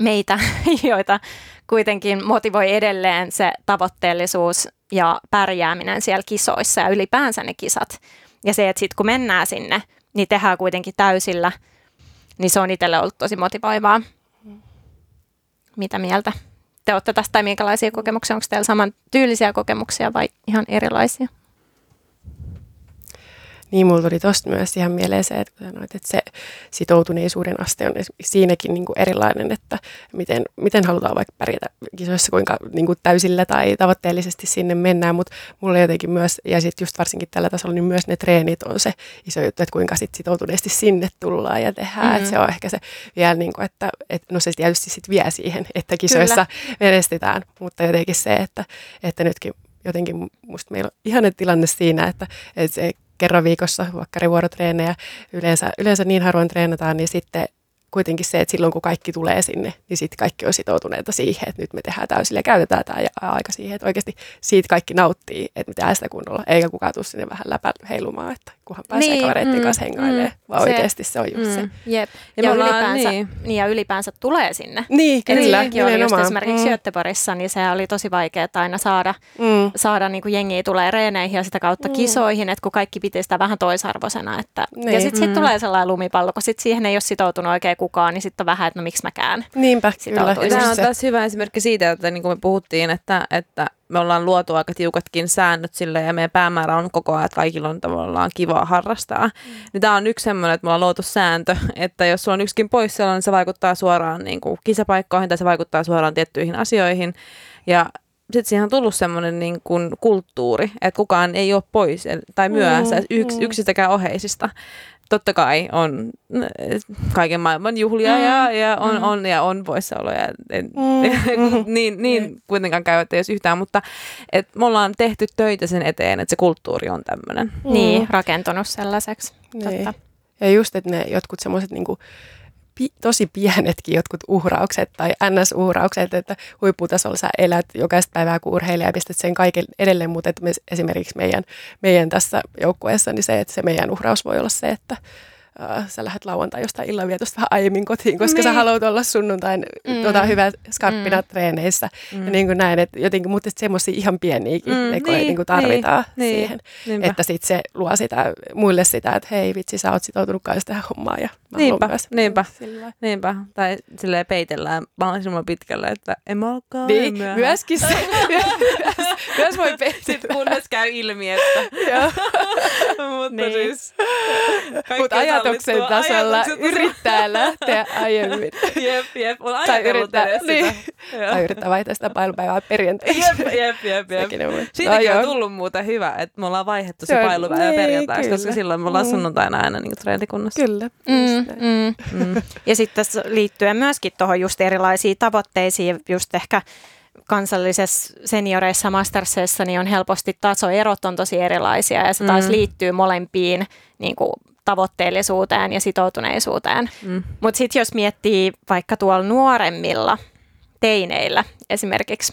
meitä, joita kuitenkin motivoi edelleen se tavoitteellisuus ja pärjääminen siellä kisoissa ja ylipäänsä ne kisat. Ja se, että sitten kun mennään sinne, niin tehdään kuitenkin täysillä, niin se on itselle ollut tosi motivoivaa. Mitä mieltä te olette tästä tai minkälaisia kokemuksia? Onko teillä saman tyylisiä kokemuksia vai ihan erilaisia? Niin, mulla tuli tosta myös ihan mieleen se, että, kun sanoit, että se sitoutuneisuuden aste on esimerkiksi siinäkin niin kuin erilainen, että miten, miten halutaan vaikka pärjätä kisoissa, kuinka niin kuin täysillä tai tavoitteellisesti sinne mennään, mutta mulla jotenkin myös, ja sitten just varsinkin tällä tasolla, niin myös ne treenit on se iso juttu, että kuinka sit sitoutuneesti sinne tullaan ja tehdään, mm-hmm. että se on ehkä se vielä, niin kuin, että, että no se tietysti sitten vie siihen, että kisoissa Kyllä. menestytään, mutta jotenkin se, että, että nytkin jotenkin musta meillä on ihana tilanne siinä, että, että se kerran viikossa vakkarivuorotreenejä, yleensä, yleensä niin harvoin treenataan, niin sitten kuitenkin se, että silloin kun kaikki tulee sinne, niin sitten kaikki on sitoutuneita siihen, että nyt me tehdään täysillä ja käytetään tämä aika siihen, että oikeasti siitä kaikki nauttii, että me tehdään sitä kunnolla, eikä kukaan tule sinne vähän läpä heilumaan, että kunhan pääsee Niin, kavereiden mm, kanssa hengailemaan, mm, vaan se- oikeasti se on just se. Mm. Jep. Ja Ja, me ollaan- ylipäänsä, niin. niin. ja ylipäänsä tulee sinne. Niin, Eli kyllä, sekin oli just esimerkiksi Mm, Göteborgissa, niin se oli tosi vaikeaa aina saada, mm, saada niin kuin jengiä tulee reeneihin ja sitä kautta Mm. kisoihin, että kun kaikki piti sitä vähän toisarvoisena. Että, Niin. Ja sitten sit Mm. tulee sellainen lumipallo, kun sit siihen ei ole sitoutunut oikein kukaan, niin sitten on vähän, että no miksi mäkään. niinpä, kyllä. Tämä on se- taas hyvä esimerkki siitä, että niin kuin me puhuttiin, että, että me ollaan luotu aika tiukatkin säännöt sille ja meidän päämäärä on koko ajan, että kaikilla on tavallaan kivaa harrastaa. Mm. Niin tämä on yksi semmoinen, että me ollaan luotu sääntö, että jos sulla on yksikin pois niin se vaikuttaa suoraan niin kuin kisapaikkoihin tai se vaikuttaa suoraan tiettyihin asioihin. Ja sitten siihen on tullut semmoinen niin kuin kulttuuri, että kukaan ei ole pois tai myöhässä Mm, yks, mm. yksistäkään oheisista. Totta kai on kaiken maailman juhlia Mm. ja, ja, on, Mm. on, ja on poissaoloja. En, Mm. niin, niin kuitenkaan käytte jos yhtään, mutta et me ollaan tehty töitä sen eteen, että se kulttuuri on tämmöinen. Niin, rakentunut sellaiseksi. Niin. Totta. Ja just, että ne jotkut semmoiset niinku, pi, tosi pienetkin jotkut uhraukset tai NS-uhraukset, että huipputasolla sä elät jokaista päivää kuin urheilija ja pistät sen kaiken edelleen, mutta että me, esimerkiksi meidän, meidän tässä joukkueessa, niin se, että se meidän uhraus voi olla se, että sä lähdet lauantai jostain illanvietosta vähän aiemmin kotiin, koska niin. sä haluat olla sunnuntain Mm. tuota, hyvä skarppina mm. treeneissä. Mm. Ja niin kuin näin, että jotenkin, mutta semmoisia ihan pieniäkin Mm, mm, niin, niin, niin kuin tarvitaan niin, siihen. Niinpä. Että sitten se luo sitä, muille sitä, että hei vitsi, sä oot sitoutunut kanssa tähän hommaan. Ja Niinpä, niinpä. sillä. Niinpä, tai silleen peitellään mahdollisimman pitkälle, että en mä olekaan Niin, myöhään. myöskin se. myös, myös voi peitellä. kunnes käy ilmi, että... Joo. mutta Niin. siis... Mutta ajatuksen sallittua. tasolla Ajatuksen yrittää lähteä aiemmin. Jep, jep, on Tai yrittää, niin. Tai yrittää vaihtaa sitä pailupäivää perjantaihin. Jep, jep, jep, jep. Siitäkin No on joo. tullut muuten hyvä, että me ollaan vaihdettu se, Se pailupäivä niin, perjantaiksi, koska silloin me ollaan Mm. sunnuntaina aina niin treenikunnassa. Kyllä. Mm. Mm. Mm. Ja sitten tässä liittyen myöskin tuohon just erilaisiin tavoitteisiin, just ehkä kansallisessa senioreissa mastersissa niin on helposti tasoerot on tosi erilaisia ja se taas Mm. liittyy molempiin niin kuin, tavoitteellisuuteen ja sitoutuneisuuteen. Mm. Mutta sitten jos miettii vaikka tuolla nuoremmilla teineillä esimerkiksi,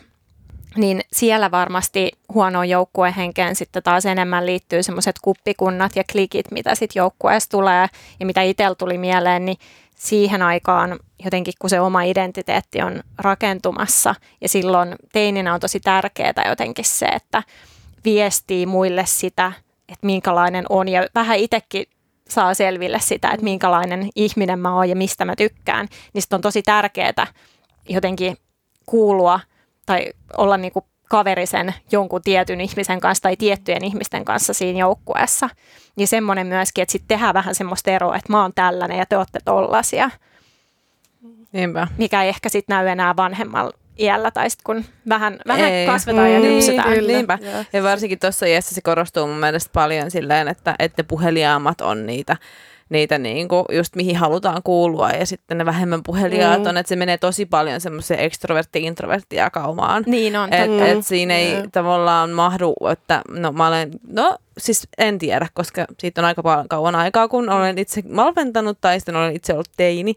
niin siellä varmasti huonoon joukkuehenkeen sitten taas enemmän liittyy semmoiset kuppikunnat ja klikit, mitä sitten joukkueessa tulee ja mitä itsellä tuli mieleen, niin siihen aikaan jotenkin, kun se oma identiteetti on rakentumassa ja silloin teininä on tosi tärkeää jotenkin se, että viestii muille sitä, että minkälainen on. Ja vähän itsekin saa selville sitä, että minkälainen ihminen mä oon ja mistä mä tykkään, niin on tosi tärkeää jotenkin kuulua tai olla niinku kaverisen jonkun tietyn ihmisen kanssa tai tiettyjen ihmisten kanssa siinä joukkueessa. Niin semmoinen myöskin, että sitten tehdään vähän semmoista eroa, että mä oon tällainen ja te olette tollasia, Niinpä. mikä ei ehkä sitten näy enää vanhemmalla iällä tai sitten kun vähän, vähän Ei. kasvetaan ja Mm, kypsytään. kyllä. Niinpä. Ja varsinkin tuossa iässä se korostuu mun mielestä paljon silleen, että, että puheliaammat on niitä, niitä niin kuin just mihin halutaan kuulua ja sitten ne vähemmän puheliaat Mm. on, että se menee tosi paljon semmoiseen ekstrovertti-introvertti-jakaumaan. Niin on, Et, totta. et siinä ei Joo. tavallaan mahdu, että no mä olen, no siis en tiedä, koska siitä on aika paljon kauan aikaa, kun olen itse malventanut tai sitten olen itse ollut teini.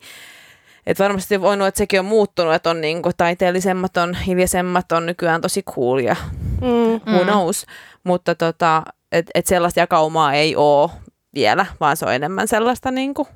Et varmasti voinut, että sekin on muuttunut, että on niinku taiteellisemmat, on hiljaisemmat, on nykyään tosi cool ja Mm. who Mm. knows. Mutta tota, et, et sellaista jakaumaa ei ole vielä, vaan se on enemmän sellaista niinku,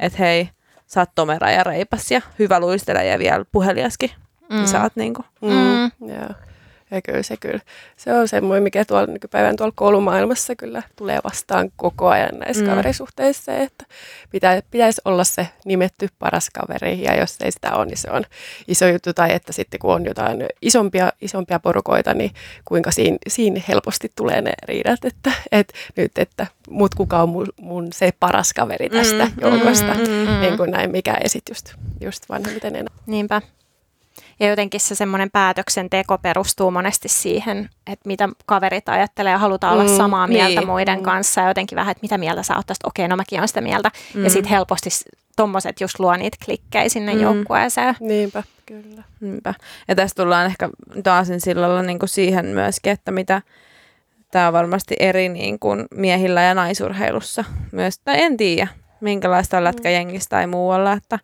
että hei, sä oot tomera ja reipas ja hyvä luistelija ja vielä puheliaskin. Mm. Niin sä oot niinku, Mm. Mm. Joo. Ja kyllä se, kyllä. se on semmoinen, mikä tuolla nykypäivän tuolla koulumaailmassa kyllä tulee vastaan koko ajan näissä Mm. kaverisuhteissa, että pitä, pitäisi olla se nimetty paras kaveri, ja jos ei sitä ole, niin se on iso juttu, tai että sitten kun on jotain isompia, isompia porukoita, niin kuinka siinä, siinä helposti tulee ne riidat, että, että nyt, että mut kuka on mun, mun se paras kaveri tästä Mm, mm, joukosta, mm, mm, mm. niin kuin näin, mikä ei sit just, just vanhemmiten enää. Niinpä. Ja jotenkin se semmoinen päätöksenteko perustuu monesti siihen, että mitä kaverit ajattelee ja halutaan olla Mm, samaa mieltä niin. muiden Mm. kanssa. Ja jotenkin vähän, että mitä mieltä sä oot tästä, okei, no mäkin olen sitä mieltä. Mm. Ja sitten helposti tommoset just luo niitä klikkejä sinne Mm. joukkueeseen. Niinpä, kyllä. Niinpä. Ja tästä tullaan ehkä taasin sillalla niin kuin siihen myöskin, että mitä tämä on varmasti eri niin kuin miehillä ja naisurheilussa myös. Tai en tiedä, minkälaista on lätkäjengissä tai muualla, että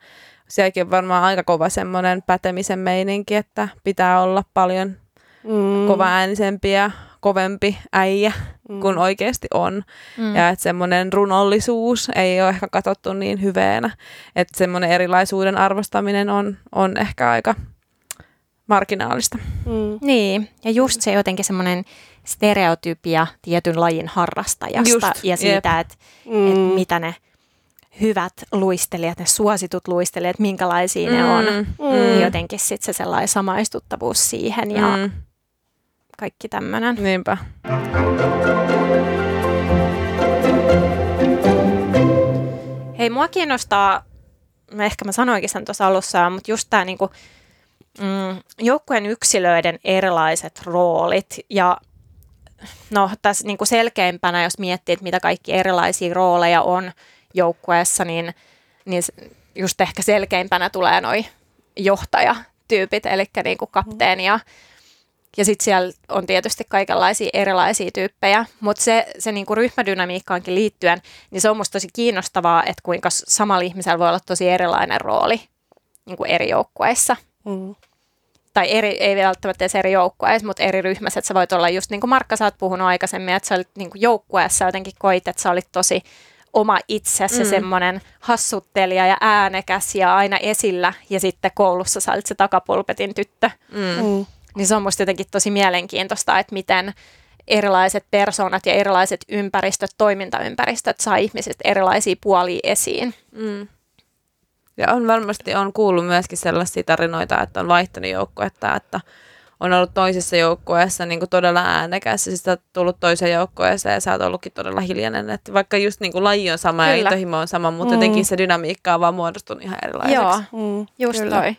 sielläkin on varmaan aika kova semmoinen pätemisen meininki, että pitää olla paljon Mm. kova äänisempi ja kovempi äijä Mm. kuin oikeasti on. Mm. Ja että semmoinen runollisuus ei ole ehkä katsottu niin hyveenä. Että semmoinen erilaisuuden arvostaminen on, on ehkä aika marginaalista. Mm. Niin, ja just se jotenkin semmoinen stereotypia tietyn lajin harrastajasta Just, ja siitä, että Mm. et mitä ne hyvät luistelijat, ne suositut luistelijat, minkälaisia ne on. Mm. Jotenkin sitten se sellainen samaistuttavuus siihen ja Mm. kaikki tämmöinen. Niinpä. Hei, mua kiinnostaa, no ehkä mä sanoinkin sen tuossa alussa, mutta just tämä niinku, mm, joukkueen yksilöiden erilaiset roolit ja no tässä niin kuin selkeimpänä, jos miettii, että mitä kaikki erilaisia rooleja on joukkueessa, niin, niin just ehkä selkeimpänä tulee noi johtajatyypit, eli niin kuin kapteeni ja ja sitten siellä on tietysti kaikenlaisia erilaisia tyyppejä, mutta se, se niinku ryhmädynamiikkaankin liittyen, niin se on musta tosi kiinnostavaa, että kuinka samalla ihmisellä voi olla tosi erilainen rooli niinku eri joukkueissa. Mm. Tai eri, ei välttämättä edes eri joukkueissa, mutta eri ryhmässä. Että sä voit olla just niin kuin Markka, sä oot puhunut aikaisemmin, että sä olit niin kuin joukkueessa jotenkin koit, että sä olit tosi oma itsesi mm. semmoinen hassuttelija ja äänekäs ja aina esillä. Ja sitten koulussa sä olit se takapulpetin tyttö. Mm. Mm. Niin se on musta jotenkin tosi mielenkiintoista, että miten erilaiset persoonat ja erilaiset ympäristöt, toimintaympäristöt saa ihmiset erilaisia puolia esiin. Mm. Ja on varmasti on kuullut myöskin sellaisia tarinoita, että on vaihtanut joukkuetta, että on ollut toisessa joukkueessa niin kuin todella äänekäs ja sitten tullut toiseen joukkueeseen ja sä oot ollutkin todella hiljainen. Että vaikka just niin kuin laji on sama Kyllä. ja intohimo on sama, mutta mm. jotenkin se dynamiikka on vaan muodostunut ihan erilaiseksi. Joo, mm, just Kyllä. toi.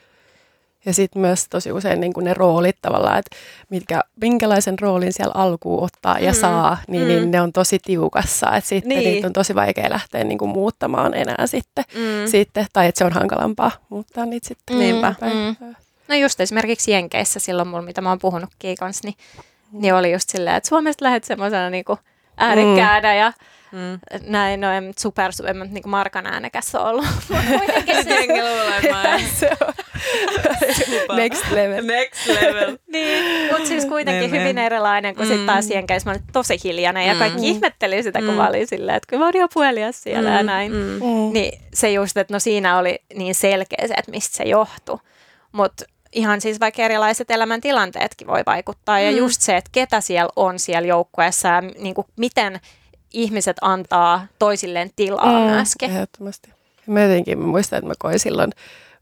Ja sitten myös tosi usein niin ne roolit tavallaan, että mitkä, minkälaisen roolin siellä alkuun ottaa ja mm. saa, niin, mm. niin ne on tosi tiukassa. Että sitten niin. niitä on tosi vaikea lähteä niin kuin muuttamaan enää sitten, mm. sitten. Tai että se on hankalampaa muuttaa niitä sitten. Mm. Niinpä. Mm. No just esimerkiksi Jenkeissä silloin mulla, mitä mä oon puhunut kanssa, niin, mm. niin oli just silleen, että Suomesta lähdet semmoisena niin äänekkäänä mm. ja Mm. Näin, no en super, en niin kuin Markan äänekäs ole ollut. Next level. Next level. niin, mutta siis kuitenkin niin, hyvin niin. erilainen, kun mm. sitten taas Jenkeissä mä olin tosi hiljainen ja mm. kaikki ihmetteli sitä, kun mm. mä olin silleen, että kun mä olin jo puhelias siellä mm. ja näin. Mm. Mm. Niin se just, että no siinä oli niin selkeä se, että mistä se johtui. Mutta ihan siis vaikka erilaiset elämäntilanteetkin voi vaikuttaa. Mm. Ja just se, että ketä siellä on siellä joukkueessa ja niin kuin miten ihmiset antaa toisilleen tilaa mm, myöskin. Ehdottomasti. Mä jotenkin mä muistan, että mä koin silloin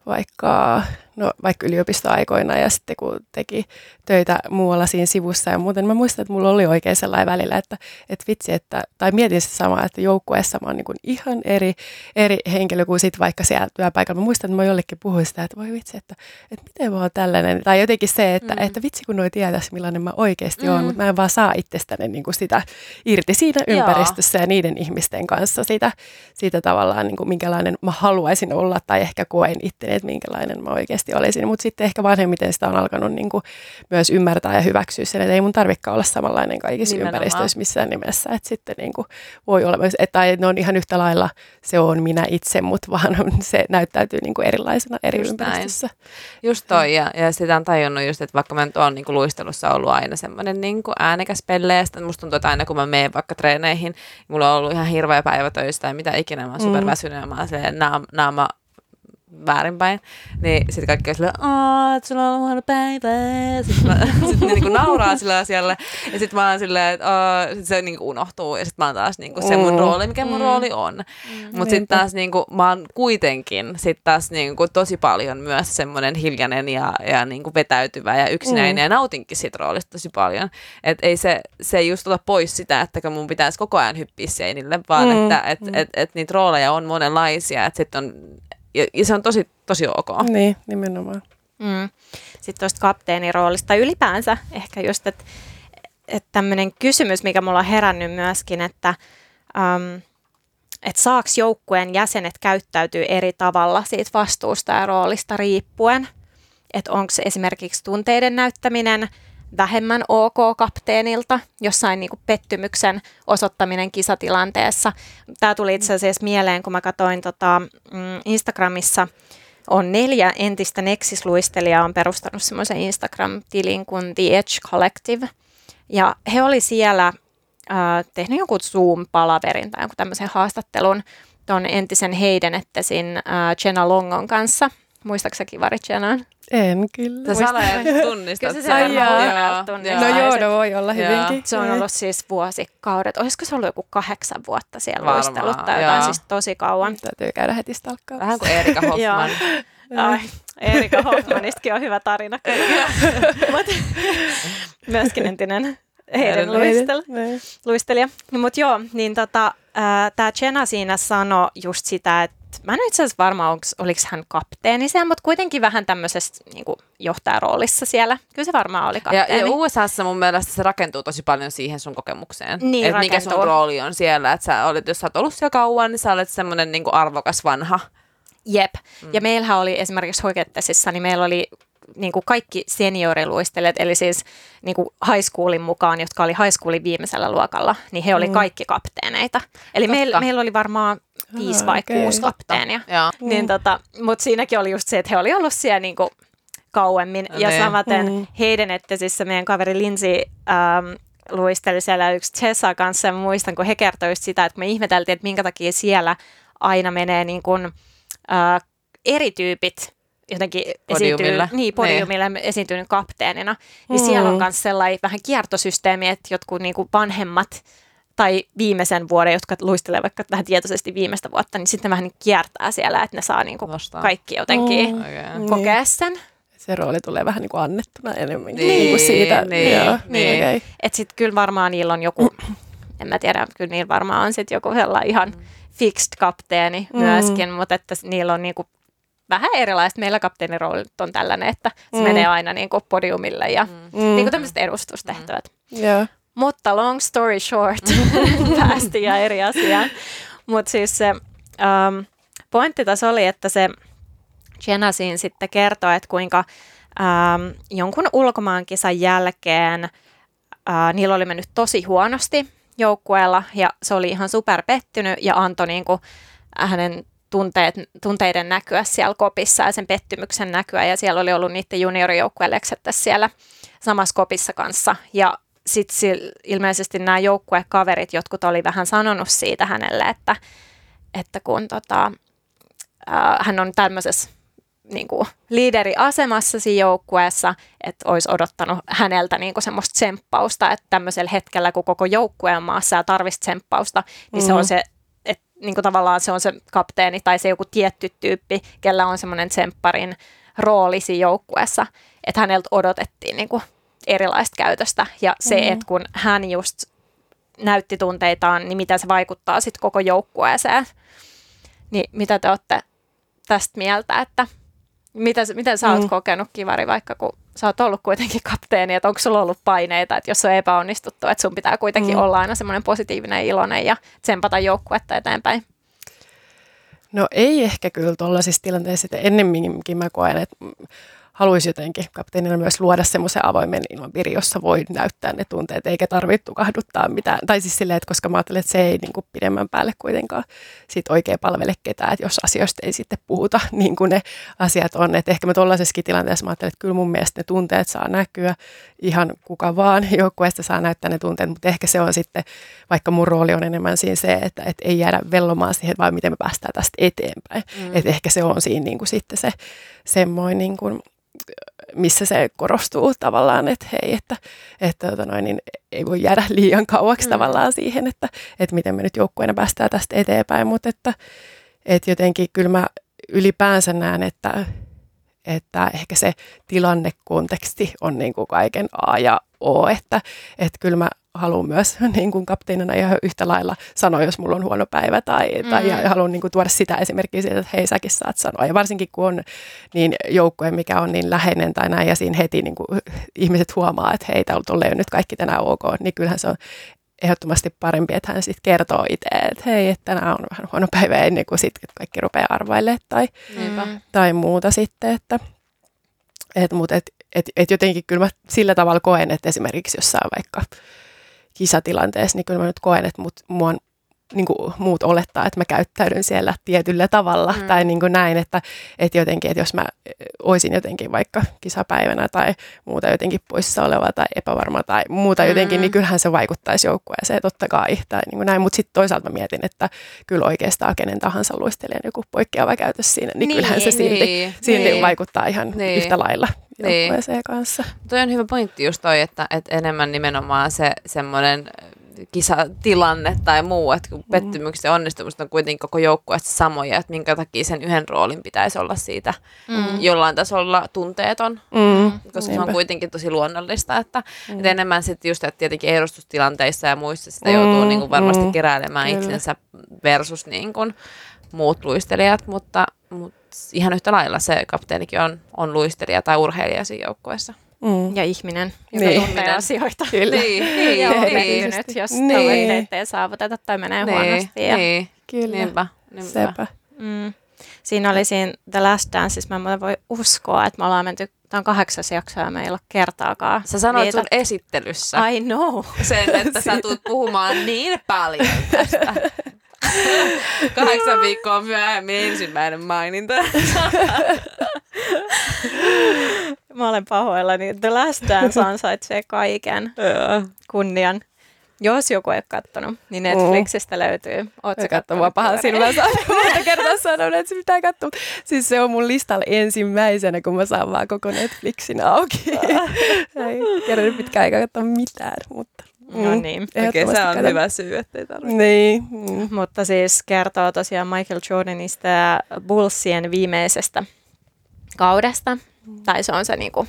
vaikka, no, vaikka yliopistoaikoina ja sitten kun teki töitä muualla siinä sivussa ja muuten. Mä muistan, että mulla oli oikein sellainen välillä, että, että vitsi, että, tai mietin se sama, että joukkueessa mä oon niin ihan eri, eri henkilö kuin sitten vaikka siellä työpaikalla. Mä muistan, että mä jollekin puhuin sitä, että voi vitsi, että, että miten mä oon tällainen. Tai jotenkin se, että, mm. että vitsi kun noi tietäisi millainen mä oikeasti mm. oon, mutta mä en vaan saa itsestäni niin kuin sitä irti siinä ympäristössä Joo. ja niiden ihmisten kanssa sitä, siitä tavallaan, niin kuin minkälainen mä haluaisin olla tai ehkä koen itteni, että minkälainen mä oikeasti olisin. Mutta sitten ehkä vanhemmiten sitä on alkanut niin kuin myös ymmärtää ja hyväksyä sen, että ei mun tarvikaan olla samanlainen kaikissa Nimenomaan. ympäristöissä missään nimessä. Että sitten niin kuin voi olla myös, että ne on ihan yhtä lailla se on minä itse, mutta vaan se näyttäytyy niin kuin erilaisena eri just ympäristössä. Näin. Just toi, ja, ja sitä on tajunnut just, että vaikka mä nyt olen niin kuin luistelussa ollut aina semmoinen niin kuin äänekäs pelle, ja musta tuntuu, että aina kun mä menen vaikka treeneihin, mulla on ollut ihan hirveä päivä töistä tai mitä ikinä, mä oon mm. superväsynyt, ja mä oon naama väärinpäin, niin sitten kaikki on silleen, että sulla on huono päivä. Sitten mä, sit ne niinku nauraa sillä asialle. Ja sitten mä oon silleen, että sit se niinku unohtuu. Ja sitten mä oon taas niinku se mun mm. rooli, mikä mun mm. rooli on. Mm. Mutta sitten taas niinku, mä oon kuitenkin sit taas niinku tosi paljon myös semmoinen hiljainen ja, ja niinku vetäytyvä ja yksinäinen. Mm. Ja nautinkin siitä roolista tosi paljon. Että ei se, se ei just ota pois sitä, että mun pitäisi koko ajan hyppiä seinille, vaan mm. että et, et, et, et niitä rooleja on monenlaisia. Että sitten on ja, ja se on tosi, tosi ok. Niin, nimenomaan. Mm. Sitten tuosta kapteeniroolista tai ylipäänsä ehkä just, että et tämmöinen kysymys, mikä mulla on herännyt myöskin, että um, et saaks joukkueen jäsenet käyttäytyy eri tavalla siitä vastuusta ja roolista riippuen. Että onko esimerkiksi tunteiden näyttäminen vähemmän ok kapteenilta, jossain niin kuin pettymyksen osoittaminen kisatilanteessa. Tämä tuli itse asiassa mieleen, kun mä katsoin tota, mm, Instagramissa, on neljä entistä Nexis-luistelijaa on perustanut semmoisen Instagram-tilin kuin The Edge Collective. Ja he oli siellä äh, tehnyt jonkun Zoom-palaverin tai jonkun tämmöisen haastattelun tuon entisen Heidenettesin äh, Jenna Longon kanssa. Muistaaksä Kivari Jennan? En kyllä. Sä salajan tunnistat kyllä se Ai joo. No joo, no voi olla hyvinkin. Se on ollut siis vuosikaudet. Olisiko se ollut joku kahdeksan vuotta siellä Varmaan, luistellut tai jotain siis tosi kauan. Täytyy käydä heti stalkkaamassa. Vähän kuin Erika Hoffman. Ai, Erika Hoffmanistakin on hyvä tarina. myöskin entinen heidän luistel, luistelija. Mutta joo, niin tota, tämä Jenna siinä sanoi just sitä, että mä en ole itse asiassa varma, onks, oliko hän kapteeni siellä, mutta kuitenkin vähän tämmöisessä niin johtajaroolissa siellä. Kyllä se varmaan oli kapteeni. Ja, ja USAssa mun mielestä se rakentuu tosi paljon siihen sun kokemukseen. Niin, että mikä sun rooli on siellä. Että sä olet, jos sä oot ollut siellä kauan, niin sä olet semmoinen niin arvokas vanha. Jep. Mm. Ja meillähän oli esimerkiksi Hoikettesissa, niin meillä oli niin kuin kaikki senioriluistelijat, eli siis niin kuin high schoolin mukaan, jotka oli high schoolin viimeisellä luokalla, niin he oli Mm. kaikki kapteeneita. Eli meillä, meillä oli varmaan viisi vai okei. kuusi kapteenia. Joo. Niin tota, mutta siinäkin oli just se, että he oli ollut siellä niinku kauemmin. Ja Niin. samaten Mm. heidän, että siis se meidän kaveri Lindsay ähm, luisteli siellä yksi Chessa kanssa. Ja muistan, kun he kertoi just sitä, että me ihmeteltiin, että minkä takia siellä aina menee niin kuin, äh, eri tyypit jotenkin Podiumille. esiintyy, niin, podiumille esiintyy niin kapteenina. Niin siellä on Mm. myös sellainen vähän kiertosysteemi, että jotkut niin kuin vanhemmat tai viimeisen vuoden, jotka luistelee vaikka vähän tietoisesti viimeistä vuotta, niin sitten vähän niin kiertää siellä, että ne saa niin kuin kaikki jotenkin Mm. Oikein. kokea sen. Se rooli tulee vähän niin kuin annettuna enemmän Niin, niin, kuin siitä. niin, joo, niin. Okay. Että sitten kyllä varmaan niillä on joku, en mä tiedä, kyllä niillä varmaan on sitten joku sellainen ihan fixed kapteeni Mm. myöskin, mutta että niillä on niinku vähän erilaista. Meillä kapteeniroolit on tällainen, että se Mm. menee aina niinku podiumille ja Mm. niinku tämmöiset edustustehtävät. Joo. Mutta long story short, päästiin ja eri asiaan. Mutta siis se um, pointti tässä oli, että se Jenna siinä sitten kertoi, että kuinka um, jonkun ulkomaankisan jälkeen uh, niillä oli mennyt tosi huonosti joukkueella ja se oli ihan super pettynyt ja antoi niinku hänen tunteet, tunteiden näkyä siellä kopissa ja sen pettymyksen näkyä. Ja siellä oli ollut niiden leksettä siellä samassa kopissa kanssa. Ja sitten ilmeisesti nämä joukkuekaverit, jotkut oli vähän sanonut siitä hänelle, että, että kun tota, ää, hän on tämmöisessä niin kuin liideriasemassa siinä joukkueessa, että olisi odottanut häneltä niin kuin semmoista tsemppausta, että tämmöisellä hetkellä, kun koko joukkue on maassa ja tarvitsisi tsemppausta, niin mm. se on se, niin kuin tavallaan se on se kapteeni tai se joku tietty tyyppi, kellä on semmoinen tsempparin rooli siinä joukkueessa, että häneltä odotettiin niin kuin erilaista käytöstä ja se, Mhm. että kun hän just näytti tunteitaan, niin miten se vaikuttaa sitten koko joukkueeseen. Niin mitä te olette tästä mieltä, että mitä, miten sä oot Mm. kokenut kivari, vaikka kun sä oot ollut kuitenkin kapteeni, että onko sulla ollut paineita, että jos on epäonnistuttu, että sun pitää kuitenkin Mm. olla aina semmoinen positiivinen ja iloinen ja tsempata joukkuetta eteenpäin. No ei ehkä kyllä tuollaisissa tilanteissa, että ennemminkin mä koen, että haluaisi jotenkin kapteenina myös luoda semmoisen avoimen ilmapiiri, jossa voi näyttää ne tunteet, eikä tarvitse tukahduttaa mitään. Tai siis silleen, että koska mä ajattelen, että se ei niin kuin pidemmän päälle kuitenkaan sit oikein palvele ketään, että jos asioista ei sitten puhuta niin kuin ne asiat on. Että ehkä mä tuollaisessakin tilanteessa mä ajattelen, että kyllä mun mielestä ne tunteet saa näkyä ihan kuka vaan joukkueesta saa näyttää ne tunteet, mutta ehkä se on sitten, vaikka mun rooli on enemmän siinä se, että, että ei jäädä vellomaan siihen, vaan miten me päästään tästä eteenpäin. Mm. Että ehkä se on siinä niin kuin sitten se semmoinen niin kuin, missä se korostuu tavallaan, että hei, että, että tota noin, niin ei voi jäädä liian kauaksi mm. tavallaan siihen, että, että miten me nyt joukkueena päästään tästä eteenpäin, mutta että, että jotenkin kyllä mä ylipäänsä näen, että, että ehkä se tilannekonteksti on niin kuin kaiken A ja O, että, että kyllä mä haluan myös niin kuin kapteenina ihan yhtä lailla sanoa, jos mulla on huono päivä tai, mm. tai ja haluan niin kuin tuoda sitä esimerkkiä siitä, että hei säkin saat sanoa. Ja varsinkin kun on niin joukkue, mikä on niin läheinen tai näin ja siinä heti niin kuin ihmiset huomaa, että hei, täällä on nyt kaikki tänään ok, niin kyllähän se on ehdottomasti parempi, että hän sitten kertoo itse, että hei, että tänään on vähän huono päivä ennen kuin sitten kaikki rupeaa arvailemaan tai. Mm. tai muuta sitten, että et, mutta et, et, et jotenkin kyllä mä sillä tavalla koen, että esimerkiksi jossain vaikka kisatilanteessa, niin kyllä mä nyt koen, että mut, mua on, niin kuin muut olettaa, että mä käyttäydyn siellä tietyllä tavalla mm. tai niin kuin näin, että, että jotenkin, että jos mä olisin jotenkin vaikka kisapäivänä tai muuta jotenkin poissa oleva tai epävarma tai muuta jotenkin, Mm. niin kyllähän se vaikuttaisi joukkueeseen totta kai tai niin kuin näin, mutta sitten toisaalta mä mietin, että kyllä oikeastaan kenen tahansa luistelijan joku poikkeava käytös siinä, niin, Niin, kyllähän se silti, Niin, silti niin. vaikuttaa ihan niin. yhtä lailla Niin. joukkueeseen kanssa. Toi on hyvä pointti just toi, että, että enemmän nimenomaan se semmoinen kisatilanne tai muu, että kun pettymykset ja onnistumukset on kuitenkin koko joukkueesta samoja, että minkä takia sen yhden roolin pitäisi olla siitä Mm. jollain tasolla tunteeton, Mm. koska se Niinpä. on kuitenkin tosi luonnollista, että, Mm. että enemmän sitten just, että tietenkin edustustilanteissa ja muissa sitä joutuu Mm, niin kuin varmasti mm. keräilemään Kyllä. itsensä versus niin kuin, muut luistelijat, mutta, mutta ihan yhtä lailla se kapteenikin on, on luistelija tai urheilija siinä joukkueessa. Mm. Ja ihminen, joka Niin. tuntee asioita. Kyllä. Niin, niin, Ja on niin, pettynyt, jos Niin. tavoitteet ei saavuteta tai menee niin, huonosti. Ja, niin, Kyllä. niinpä, niinpä. Sepä. mm, siinä oli siinä The Last Danceissa, mä en voi uskoa, että me ollaan menty, tämä on kahdeksas jakso ja me ei ole kertaakaan. Sä sanoit sun viitattu. esittelyssä I know. sen, että sä tulet puhumaan niin paljon tästä. Kahdeksan viikkoa myöhemmin ensimmäinen maininta. Mä olen pahoillani. The Last Dance ansaitsee kaiken kunnian. Jos joku ei ole kattonut, niin Netflixistä löytyy. Oot sä Se katsoo mua pahan oot monta kertaa sanonut, että se pitää katsoa. Siis se on mun listalla ensimmäisenä, kun mä saan vaan koko Netflixin auki. ei kerran pitkään aikaa katsoa mitään, mutta... No niin. ehdottomasti katon. syy, ettei tarvitse. Niin. Mm. Mutta siis kertoo tosiaan Michael Jordanista ja Bullsien viimeisestä kaudesta. Tai se on se niinku,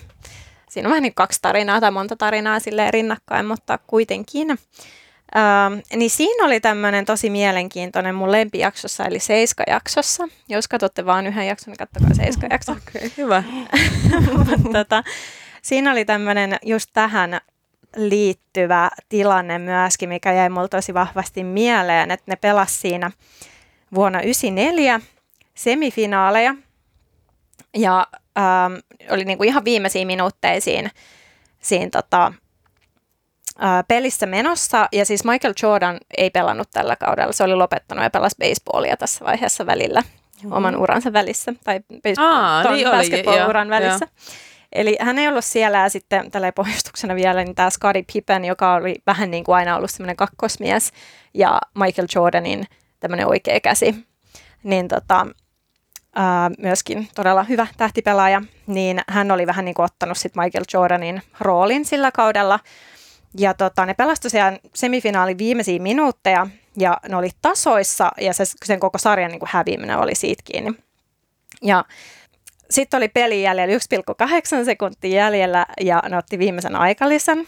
siinä on vähän niin kaksi tarinaa tai monta tarinaa silleen rinnakkain, mutta kuitenkin. Ähm, niin siinä oli tämmöinen tosi mielenkiintoinen mun lempijaksossa, eli Seiska-jaksossa. Jos katsotte vaan yhden jakson, niin kattokaa Seiska-jakso. Okei, hyvä. Mutta tota, siinä oli tämmöinen just tähän liittyvä tilanne myöskin, mikä jäi mulle tosi vahvasti mieleen, että ne pelas siinä vuonna 1994 semifinaaleja. Ja ähm, oli niinku ihan viimeisiin minuutteja siinä, tota, äh, pelissä menossa. Ja siis Michael Jordan ei pelannut tällä kaudella, se oli lopettanut ja pelasi baseballia tässä vaiheessa välillä, oman uransa välissä, tai baseball, Aa, niin basketball-uran joo, välissä. Eli hän ei ollut siellä ja sitten tällä pohjustuksena vielä niin tämä Scottie Pippen, joka oli vähän niin kuin aina ollut semmoinen kakkosmies ja Michael Jordanin tämmöinen oikea käsi, niin tota, ää, myöskin todella hyvä tähtipelaaja, niin hän oli vähän niin kuin ottanut sit Michael Jordanin roolin sillä kaudella. Ja tota, ne pelasi tosiaan semifinaalin viimeisiä minuutteja ja ne oli tasoissa ja se, sen koko sarjan niin kuin häviäminen oli siitä kiinni. Ja sitten oli peli jäljellä 1,8 sekuntia jäljellä ja ne otti viimeisen aikalisen.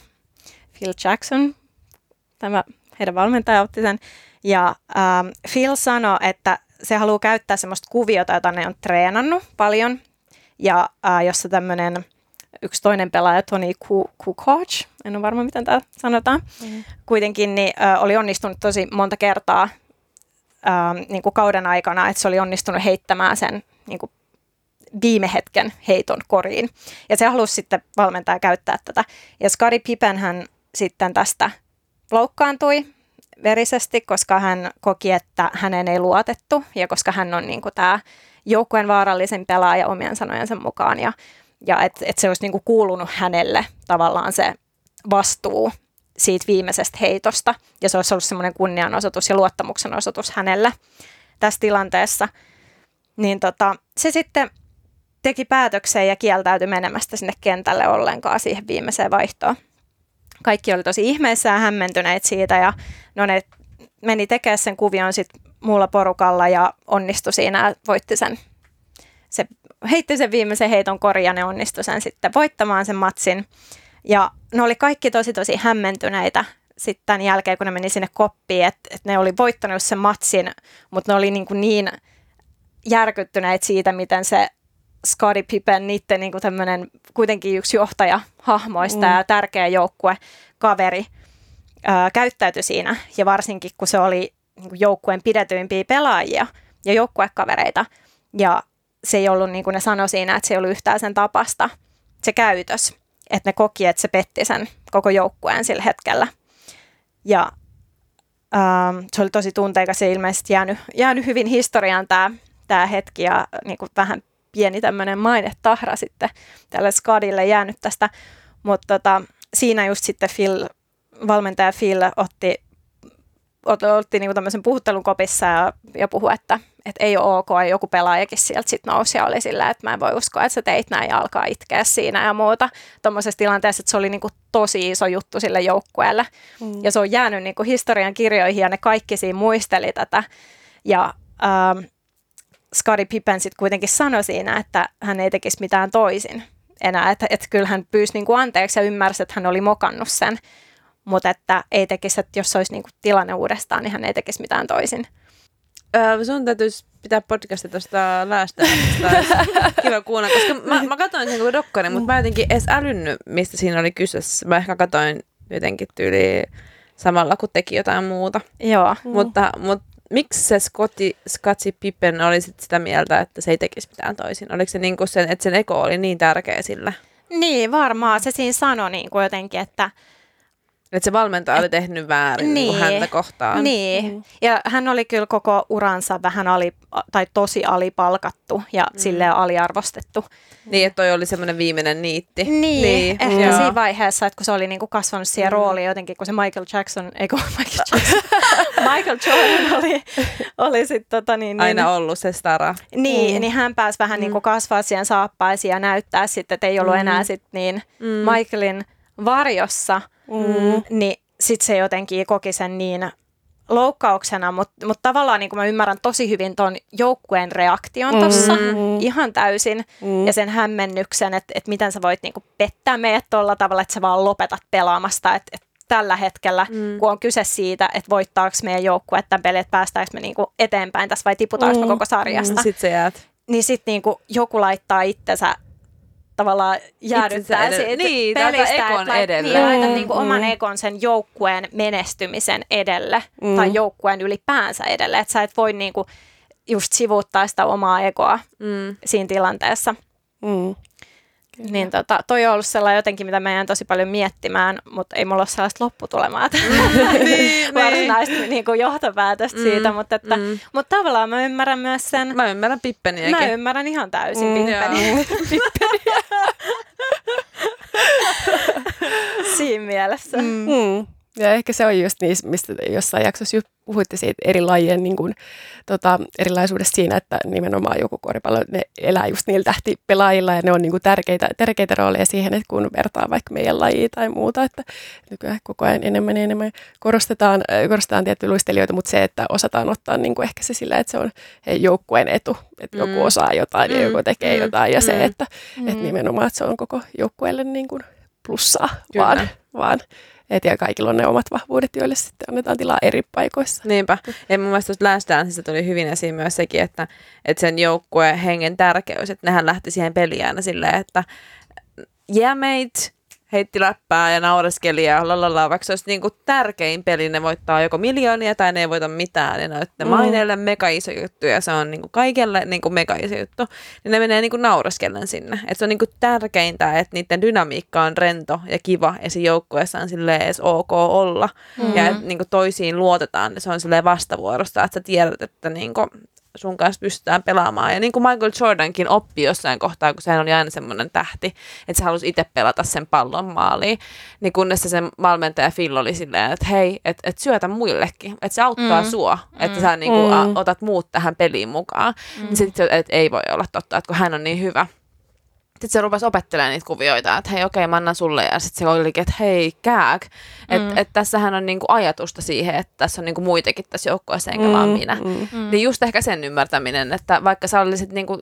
Phil Jackson, tämä heidän valmentaja otti sen. Ja ähm, Phil sanoi, että se haluaa käyttää semmoista kuviota, jota ne on treenannut paljon. Ja äh, jossa tämmöinen yksi toinen pelaaja, Tony Ku- Kukoc, en ole varma miten tämä sanotaan, mm. kuitenkin niin, äh, oli onnistunut tosi monta kertaa ähm, niin kuin kauden aikana, että se oli onnistunut heittämään sen niin kuin viime hetken heiton koriin. Ja se halusi sitten valmentaja käyttää tätä. Ja Scottie Pippen hän sitten tästä loukkaantui verisesti, koska hän koki, että hänen ei luotettu ja koska hän on niin kuin tämä joukkueen vaarallisin pelaaja omien sanojensa mukaan ja, ja että et se olisi niin kuin kuulunut hänelle tavallaan se vastuu siitä viimeisestä heitosta ja se olisi ollut semmoinen kunnianosoitus ja luottamuksen osoitus hänelle tässä tilanteessa. Niin tota, se sitten teki päätöksen ja kieltäytyi menemästä sinne kentälle ollenkaan siihen viimeiseen vaihtoon. Kaikki oli tosi ihmeessä ja hämmentyneet siitä ja no ne meni tekemään sen kuvion sitten muulla porukalla ja onnistui siinä ja voitti sen. Se heitti sen viimeisen heiton kori ja ne onnistui sen sitten voittamaan sen matsin. Ja ne oli kaikki tosi tosi hämmentyneitä sitten tämän jälkeen, kun ne meni sinne koppiin, että, että ne oli voittanut sen matsin, mutta ne oli niin, kuin niin järkyttyneet siitä, miten se Scottie Pippen, niiden niin tämmöinen kuitenkin yksi johtaja hahmoista mm. ja tärkeä joukkue, kaveri, ää, käyttäytyi siinä. Ja varsinkin, kun se oli niin kuin joukkueen pidetyimpiä pelaajia ja joukkuekavereita. Ja se ei ollut, niin kuin ne sanoi siinä, että se ei ollut yhtään sen tapasta, se käytös. Että ne koki, että se petti sen koko joukkueen sillä hetkellä. Ja ähm, se oli tosi tunteikas ja ilmeisesti jäänyt, jäänyt hyvin historiaan tämä tää hetki ja niin kuin vähän pieni tämmöinen mainetahra sitten tälle Skadille jäänyt tästä. Mutta tota, siinä just sitten Phil, valmentaja Phil otti, ot, otti niinku tämmöisen puhuttelun kopissa ja, ja puhui, että, että ei ole ok. Ja joku pelaajakin sieltä sitten nousi ja oli sillä, että mä en voi uskoa, että sä teit näin ja alkaa itkeä siinä ja muuta. Tuommoisessa tilanteessa, että se oli niinku tosi iso juttu sille joukkueelle. Mm. Ja se on jäänyt niinku historian kirjoihin ja ne kaikki siinä muisteli tätä. Ja ähm, Scottie Pippen sitten kuitenkin sanoi siinä, että hän ei tekisi mitään toisin enää. Että et kyllä hän pyysi niinku anteeksi ja ymmärsi, että hän oli mokannut sen. Mutta että ei tekisi, että jos olisi niinku tilanne uudestaan, niin hän ei tekisi mitään toisin. Öö, sun täytyisi pitää podcastia tuosta läästämisestä. kiva kuunnella, koska mä, mä katsoin sen koko dokkarin, mutta mä jotenkin edes älynnyt, mistä siinä oli kyseessä. Mä ehkä katsoin jotenkin tyyli samalla, kun teki jotain muuta. Joo. Mm. Mutta, mutta miksi se Scotti, Scotty Pippen oli sit sitä mieltä, että se ei tekisi mitään toisin? Oliko se niin sen, että sen eko oli niin tärkeä sille? Niin, varmaan se siinä sanoi niin jotenkin, että Että se valmentaja oli tehnyt väärin niin. Niin. häntä kohtaan. Niin, mm. ja hän oli kyllä koko uransa vähän ali, tai tosi alipalkattu ja mm. silleen aliarvostettu. Niin, että toi oli semmoinen viimeinen niitti. Niin, niin ehkä joo. siinä vaiheessa, että kun se oli niinku kasvanut siihen mm. rooliin jotenkin, kun se Michael Jackson, ei kun Michael Jackson, Michael Jordan oli, oli sitten tota niin, niin, Aina ollut se stara. niin, Mm. niin hän pääsi vähän mm. niinku kasvaa siihen saappaisiin ja näyttää sitten, että ei ollut Mm. enää sit niin Mm. Michaelin varjossa, Mm. niin sitten se jotenkin koki sen niin loukkauksena, mutta mut tavallaan niin mä ymmärrän tosi hyvin ton joukkueen reaktion tuossa Mm. ihan täysin Mm. ja sen hämmennyksen, että, että miten sä voit niinku pettää meidät tuolla tavalla, että sä vaan lopetat pelaamasta, että, että tällä hetkellä, Mm. mm. kun on kyse siitä, että voittaako meidän joukkue tämän pelin, että päästäänkö me niinku eteenpäin tässä vai tiputaanko me Mm. koko sarjasta, Sitten sä jäät. niin sitten niinku joku laittaa itsensä tavallaan jäädyttää siitä Niin, pelistä, ekon että lait- edelle. Niin, Mm, niinku mm. oman ekon sen joukkueen menestymisen edelle Mm. tai joukkueen ylipäänsä edelle, että sä et voi niinku just sivuuttaa sitä omaa egoa Mm. siinä tilanteessa. Mm. Kyllä. Niin tota, toi on ollut sellainen jotenkin, mitä mä jään tosi paljon miettimään, mutta ei mulla ole sellaista lopputulemaa niin, varsinaista niin kuin johtopäätöstä Mm, siitä, mutta, että, mm. mutta tavallaan mä ymmärrän myös sen, Mä ymmärrän Pippeniäkin. mä ymmärrän ihan täysin Mm, mm, Pippeniä. siinä mielessä. Mm. Mm. Ja ehkä se on just niissä, mistä jossain jaksossa just puhuitte siitä eri lajien niin kuin, tota, erilaisuudesta siinä, että nimenomaan joku koripallo, ne elää just niillä tähtipelaajilla ja ne on niin kuin tärkeitä, tärkeitä rooleja siihen, että kun vertaa vaikka meidän lajia tai muuta, että nykyään koko ajan enemmän ja enemmän korostetaan, äh, korostetaan tiettyjä luistelijoita, mutta se, että osataan ottaa niin kuin ehkä se sillä, että se on joukkueen etu, että joku Mm. osaa jotain ja Mm, joku tekee mm, jotain ja mm. se, että, Mm. että nimenomaan, että se on koko joukkueelle niin kuin plussaa, Kyllä. vaan, vaan et ja kaikilla on ne omat vahvuudet, joille sitten annetaan tilaa eri paikoissa. Niinpä. Ja mun mielestä Last Danceista tuli hyvin esiin myös sekin, että, että sen joukkueen hengen tärkeys, että nehän lähti siihen peliin aina silleen, että yeah mate, heitti läppää ja naureskeli ja lalala, vaikka se olisi niin kuin tärkein peli, ne voittaa joko miljoonia tai ne ei voita mitään, ne on Mm. maineille mega iso juttu ja se on niin kuin kaikelle niin kuin mega iso juttu, niin ne menee niin kuin naureskellen sinne. Et se on niin kuin tärkeintä, että niiden dynamiikka on rento ja kiva ja siinä joukkueessa on silleen edes ok olla Mm. ja että niin kuin toisiin luotetaan, niin se on silleen vastavuorosta, että sä tiedät, että niin kuin sun kanssa pystytään pelaamaan. Ja niin kuin Michael Jordankin oppi jossain kohtaa, kun sehän oli aina semmoinen tähti, että se halusi itse pelata sen pallon maaliin, niin kunnes se sen valmentaja Phil oli silleen, että hei, että et syötä muillekin, että se auttaa Mm. sua, että Mm. sä niin kuin, Mm. otat muut tähän peliin mukaan. Mm. Niin sitten, että ei voi olla totta, että kun hän on niin hyvä. Sitten se rupesi opettelemaan niitä kuvioita, että hei okei mä annan sulle ja sitten se olikin, että hei kääk. Että Mm. et tässähän on niinku ajatusta siihen, että tässä on niinku muitakin tässä joukkueessa enkä vaan minä. Mm. Mm. Niin just ehkä sen ymmärtäminen, että vaikka sä olisit niinku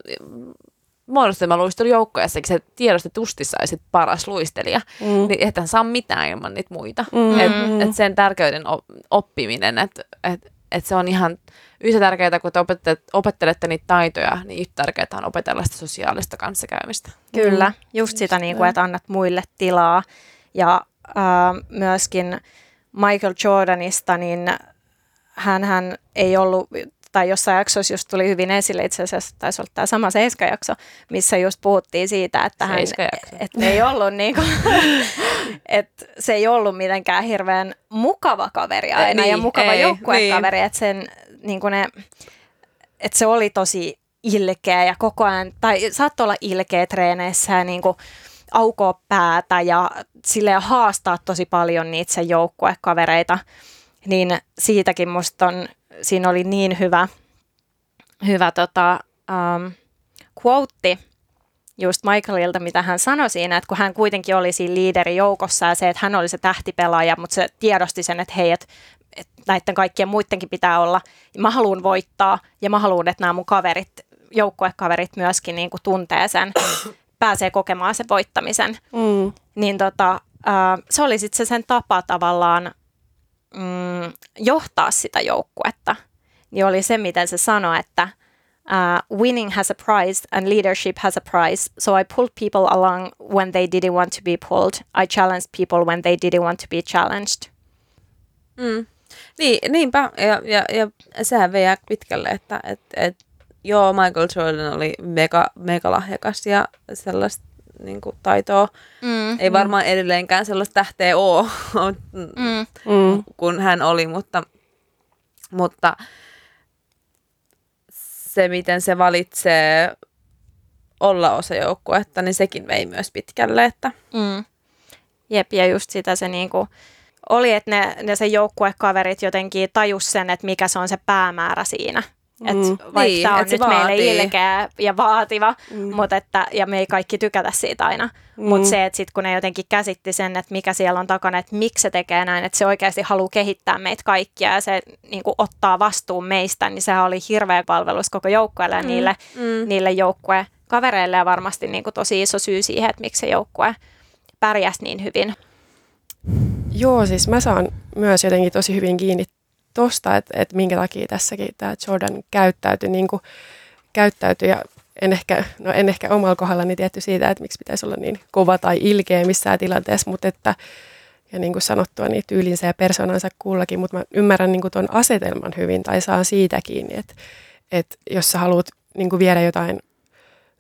muodostelmaluistelujoukkueessakin, sä tiedostetusti saisit paras luistelija, Mm. niin ethän saa mitään ilman niitä muita. Mm. Et, Mm. et sen tärkeyden op- oppiminen, että et, et se on ihan yhtä tärkeää, kun te opettelette, opettelette niitä taitoja, niin yhtä tärkeää on opetella sitä sosiaalista kanssakäymistä. Kyllä, Mm. just sitä, niin kuin, että annat muille tilaa. Ja äh, myöskin Michael Jordanista, niin hän, hän ei ollut, tai jossain jaksossa just tuli hyvin esille, itse asiassa taisi olla tämä sama Seiska-jakso, missä just puhuttiin siitä, että hän et ei ollut niin kuin, että se ei ollut mitenkään hirveän mukava kaveri aina Ei, ja mukava joukkuekaveri, että sen niin kuin ne, että se oli tosi ilkeä ja koko ajan, tai saattoi olla ilkeä treeneissä ja niin kuin aukoa päätä ja silleen haastaa tosi paljon niitä sen joukkuekavereita, niin siitäkin musta on, siinä oli niin hyvä, hyvä tota, um, quote just Michaelilta, mitä hän sanoi siinä, että kun hän kuitenkin oli siinä liiderijoukossa ja se, että hän oli se tähtipelaaja, mutta se tiedosti sen, että hei, että että näiden kaikkien muidenkin pitää olla. Mä haluan voittaa ja mä haluan, että nämä mun kaverit, joukkuekaverit myöskin niin kuin tuntee sen, pääsee kokemaan sen voittamisen. Mm. Niin tota, se oli sitten se sen tapa tavallaan mm, johtaa sitä joukkuetta. Niin oli se, miten se sanoi, että uh, winning has a price and leadership has a price. So I pulled people along when they didn't want to be pulled. I challenged people when they didn't want to be challenged. Mm. Niin, niinpä, ja, ja, ja sehän vei pitkälle, että et, et, joo, Michael Jordan oli mega, mega lahjakas ja sellaista niin kuin, taitoa. Mm. Ei varmaan edelleenkään sellaista tähteä ole, Mm. Mm. kun hän oli, mutta, mutta se, miten se valitsee olla osa joukkuetta, niin sekin vei myös pitkälle, että Mm. Jep, ja just sitä se niinku oli, että ne, ne se joukkuekaverit jotenkin tajus sen, että mikä se on se päämäärä siinä. Mm. Et vaikka Niin, tämä on nyt meille vaatii. ilkeä ja vaativa, Mm. mutta että, ja me ei kaikki tykätä siitä aina. Mm. Mutta se, että sitten kun ne jotenkin käsitti sen, että mikä siellä on takana, että miksi se tekee näin, että se oikeasti haluaa kehittää meitä kaikkia ja se niin kuin ottaa vastuun meistä, niin sehän oli hirveä palvelus koko joukkueelle ja Mm. niille, mm. niille joukkue kavereille ja varmasti niin kuin tosi iso syy siihen, että miksi se joukkue pärjäsi niin hyvin. Joo, siis mä saan myös jotenkin tosi hyvin kiinni tosta, että, että minkä takia tässäkin tämä Jordan käyttäytyi niin kuin käyttäytyi ja en ehkä, no en ehkä omalla kohdallani tietty siitä, että miksi pitäisi olla niin kova tai ilkeä missään tilanteessa, mutta että ja niin kuin sanottua, niin tyylinsä ja persoonansa kullakin, mutta mä ymmärrän niin kuin asetelman hyvin tai saan siitä kiinni, että, että jos sä haluat niin kuin viedä jotain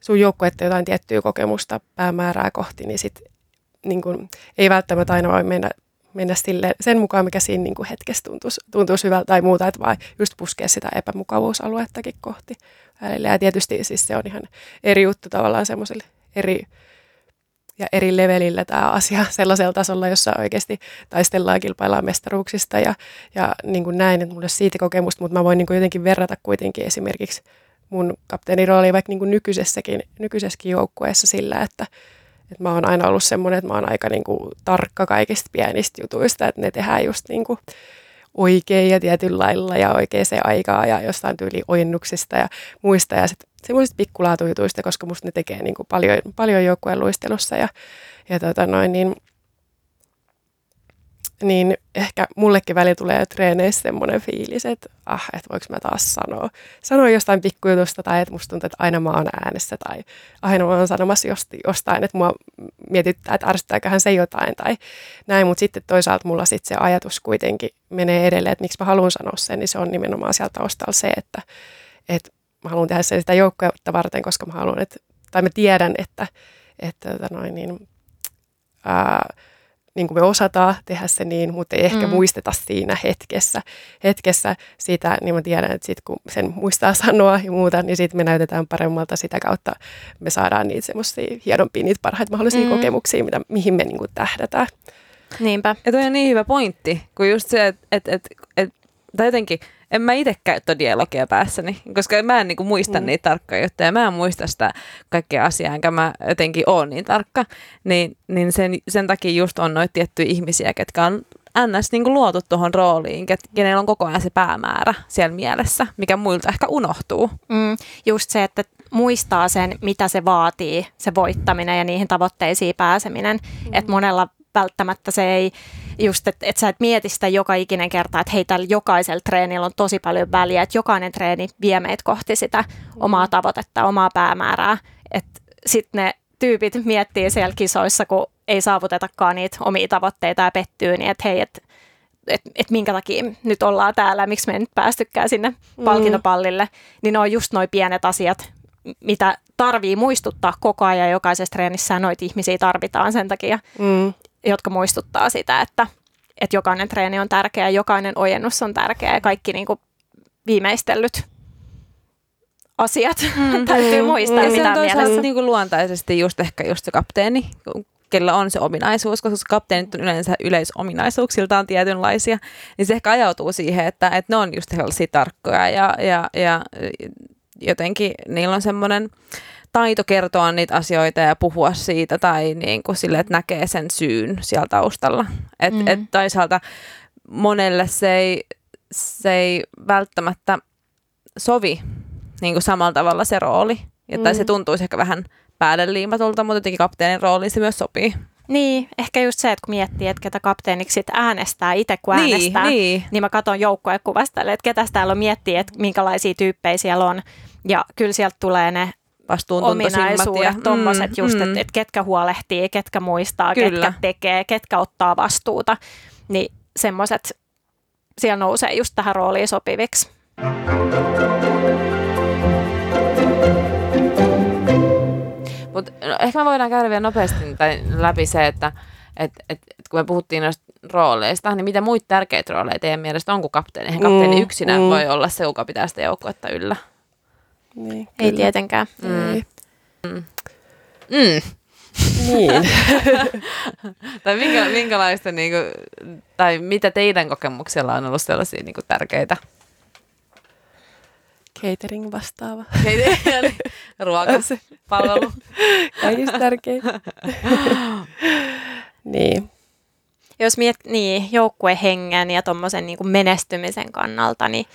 sun joukkuetta jotain tiettyä kokemusta päämäärää kohti, niin sit niin kuin, ei välttämättä aina voi mennä, mennä sille, sen mukaan, mikä siinä niin kuin hetkessä tuntuisi, tuntuisi hyvältä tai muuta, että vaan just puskea sitä epämukavuusaluettakin kohti välillä. Ja tietysti siis se on ihan eri juttu tavallaan semmoiselle eri ja eri levelillä tämä asia sellaisella tasolla, jossa oikeasti taistellaan, kilpaillaan mestaruuksista ja, ja niin kuin näin, että mulla ole siitä kokemusta, mutta mä voin niin kuin jotenkin verrata kuitenkin esimerkiksi mun kapteenirooli vaikka niin kuin nykyisessäkin, nykyisessäkin joukkueessa sillä, että, että mä oon aina ollut semmoinen, että mä oon aika niin kuin tarkka kaikista pienistä jutuista, että ne tehdään just niin kuin oikein ja tietyllä lailla ja oikeaan aikaa ja jostain tyyli ojennuksista ja muista. Ja sitten semmoisista pikkulaatujutuista, koska musta ne tekee niin kuin paljon, paljon joukkueen luistelussa ja, ja tota noin, niin, niin ehkä mullekin välillä tulee treeneissä semmoinen fiilis, että ah, että voiko mä taas sanoa, sanoa jostain pikkujutusta tai että musta tuntuu, että aina mä oon äänessä tai aina mä oon sanomassa jostain, että mua mietittää, että ärsyttääköhän se jotain tai näin, mutta sitten toisaalta mulla sitten se ajatus kuitenkin menee edelleen, että miksi mä haluan sanoa sen, niin se on nimenomaan sieltä taustalla se, että, että mä haluan tehdä sen sitä joukkuetta varten, koska mä haluan, että, tai mä tiedän, että, että tota noin, niin, ää, niin kuin me osataan tehdä se niin, mutta ei ehkä Mm. muisteta siinä hetkessä, hetkessä sitä, niin mä tiedän, että sit kun sen muistaa sanoa ja muuta, niin sitten me näytetään paremmalta sitä kautta, me saadaan niitä semmoisia hienompia, niitä parhaita mahdollisia Mm. kokemuksia, mitä, mihin me niin kuin tähdätään. Niinpä. Ja toi on niin hyvä pointti, kun just se, että et, et, et, tai jotenkin, en mä itse käytä dialogia päässäni, koska mä en niinku muista Mm. niitä tarkkoja juttuja, mä en muista sitä kaikkea asiaa, enkä mä jotenkin ole niin tarkka, niin, niin sen, sen takia just on noita tiettyjä ihmisiä, ketkä on ns. Niin luotu tuohon rooliin, ket, kenellä on koko ajan se päämäärä siellä mielessä, mikä muilta ehkä unohtuu. Mm, just se, että muistaa sen, mitä se vaatii, se voittaminen ja niihin tavoitteisiin pääseminen. Mm. Että monella välttämättä se ei, just että et sä et mieti sitä joka ikinen kerta, että hei, tällä jokaisella treenillä on tosi paljon väliä, että jokainen treeni vie meitä kohti sitä omaa tavoitetta, omaa päämäärää. Että sitten ne tyypit miettii siellä kisoissa, kun ei saavutetakaan niitä omia tavoitteita ja pettyy, niin että hei, että että et minkä takia nyt ollaan täällä miksi me ei nyt päästykään sinne palkintopallille, niin ne on just noin pienet asiat, mitä tarvii muistuttaa koko ajan jokaisessa treenissä ja noita ihmisiä tarvitaan sen takia, Mm. Jotka muistuttaa sitä, että, että jokainen treeni on tärkeä, jokainen ojennus on tärkeä ja kaikki niin kuin viimeistellyt asiat. Mm, täytyy muistaa Ja se mitä on toisaalta mielessä. niin kuin luontaisesti just ehkä just se kapteeni, kellä on se ominaisuus, koska kapteenit on yleensä yleisominaisuuksiltaan tietynlaisia, niin se ehkä ajautuu siihen, että, että ne on just sellaisia tarkkoja ja, ja, ja jotenkin niillä on semmoinen taito kertoa niitä asioita ja puhua siitä tai niin kuin sille, että näkee sen syyn siellä taustalla. Et, Mm. et toisaalta monelle se ei, se ei välttämättä sovi niin kuin samalla tavalla se rooli. Ja, tai se Mm. tuntuisi ehkä vähän päälle liimatulta, mutta jotenkin kapteenin rooliin se myös sopii. Niin, ehkä just se, että kun miettii, että ketä kapteeniksi sit äänestää, itse kun Niin, äänestää, niin. niin mä katson joukkuekuvasta, että ketä täällä on miettiä, että minkälaisia tyyppejä siellä on. Ja kyllä sieltä tulee ne ominaisuudet, tuommoiset mm, just, mm. että et ketkä huolehtii, ketkä muistaa, kyllä. ketkä tekee, ketkä ottaa vastuuta. Niin semmoiset siellä nousee just tähän rooliin sopiviksi. Mutta no, ehkä me voidaan käydä vielä nopeasti tai läpi se, että et, et, et kun me puhuttiin noista rooleista, niin mitä muita tärkeitä rooleja teidän mielestä on kuin kapteeni? Eihän kapteeni mm, yksinään mm. voi olla se, joka pitää sitä joukkuetta yllä. Niin, Ei tietenkään. Mm. Mm. Mm. Niin. tai minkä, minkälaista, niin kuin, tai mitä teidän kokemuksella on ollut sellaisia niin kuin, tärkeitä? Catering vastaava. Catering, ruokapalvelu. Kaikista tärkein. niin. Jos miet niin, joukkuehengen ja tuommoisen niin menestymisen kannalta, niin,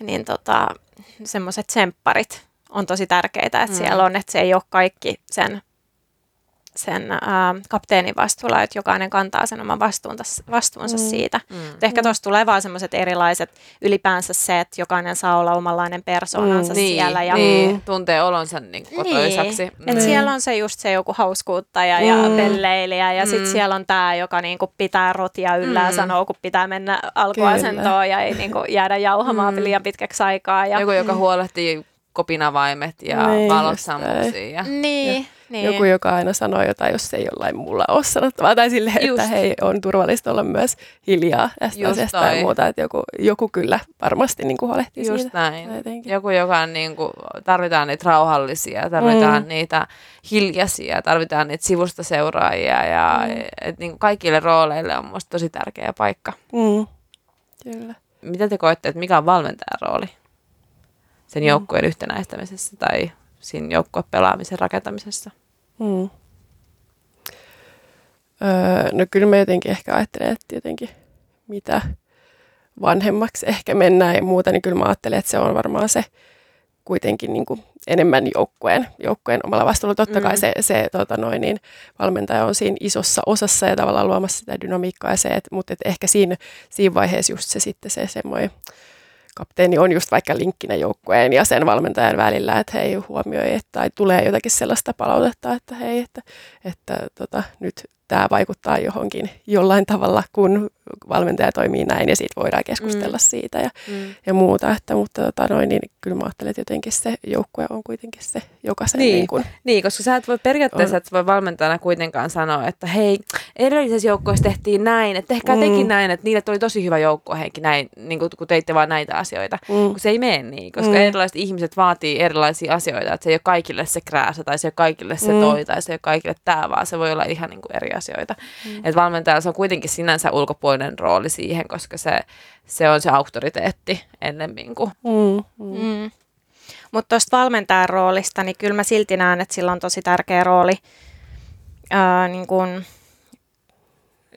niin tota, semmoiset sempparit on tosi tärkeitä, että mm. siellä on, että se ei ole kaikki sen sen ä, kapteenin vastuulla, että jokainen kantaa sen oman vastuunsa, vastuunsa mm. siitä. Mm. ehkä mm. tuossa tulee vaan semmoiset erilaiset, ylipäänsä se, että jokainen saa olla omanlainen persoonansa mm. siellä. Niin, ja, niin, tuntee olonsa niin kotoisaksi. Niin. Mm. Et siellä on se just se joku hauskuuttaja ja mm. pelleilijä ja mm. sitten siellä on tämä, joka niinku pitää rotia yllä mm. ja sanoo, kun pitää mennä alkuasentoon ja ei niinku jäädä jauhamaan mm. liian pitkäksi aikaa. Ja, joku, joka huolehtii kopinavaimet ja niin, valot Ja... Niin. Ja niin. Joku, joka aina sanoo jotain, jos ei jollain mulla ole sanottavaa. Tai silleen, Just. että hei, on turvallista olla myös hiljaa tästä Just asiasta tai muuta. Että joku, joku kyllä varmasti niin kuin huolehtii Just siitä. näin. Joku, joka on niin kuin, tarvitaan niitä rauhallisia, tarvitaan mm. niitä hiljaisia, tarvitaan niitä sivusta seuraajia. Ja mm. et, niin kuin kaikille rooleille on minusta tosi tärkeä paikka. Mm. Kyllä. Mitä te koette, että mikä on valmentajan rooli sen mm. joukkueen mm. yhtenäistämisessä tai siinä joukkuepelaamisen rakentamisessa? Mm. Öö, no kyllä mä jotenkin ehkä ajattelen, että jotenkin mitä vanhemmaksi ehkä mennään ja muuta, niin kyllä mä ajattelen, että se on varmaan se kuitenkin niin kuin enemmän joukkueen, joukkueen omalla vastuulla. Totta kai mm. se, se tota noin, niin valmentaja on siinä isossa osassa ja tavallaan luomassa sitä dynamiikkaa, ja se, et, mutta et ehkä siinä, siinä vaiheessa just se sitten se semmoinen kapteeni on just vaikka linkkinä joukkueen ja sen valmentajan välillä, että hei huomioi, että tai tulee jotakin sellaista palautetta, että hei, että, että tota, nyt tämä vaikuttaa johonkin jollain tavalla, kun valmentaja toimii näin ja siitä voidaan keskustella mm. siitä ja, mm. ja muuta. Että, mutta tota, noin, niin kyllä mä ajattelen, että jotenkin se joukkue on kuitenkin se jokaisen. Niin, niin, kun niin koska sä et voi periaatteessa, että voi valmentajana kuitenkaan sanoa, että hei, edellisessä joukkueessa tehtiin näin, että tehkää mm. tekin näin, että niille tuli tosi hyvä joukkuehenki näin, niin kun, kun teitte vaan näitä asioita. Mm. Kun se ei mene niin, koska mm. erilaiset ihmiset vaatii erilaisia asioita, että se ei ole kaikille se krääsä tai se ei ole kaikille se mm. toi tai se ei ole kaikille tämä, vaan se voi olla ihan niin kuin eri asioita. Mm. Että valmentajalla on kuitenkin sinänsä ulkopuolinen rooli siihen, koska se, se on se auktoriteetti ennemmin kuin. Mm. Mm. Mm. Mutta tuosta valmentajan roolista, niin kyllä mä silti näen, että sillä on tosi tärkeä rooli ää, niin kun,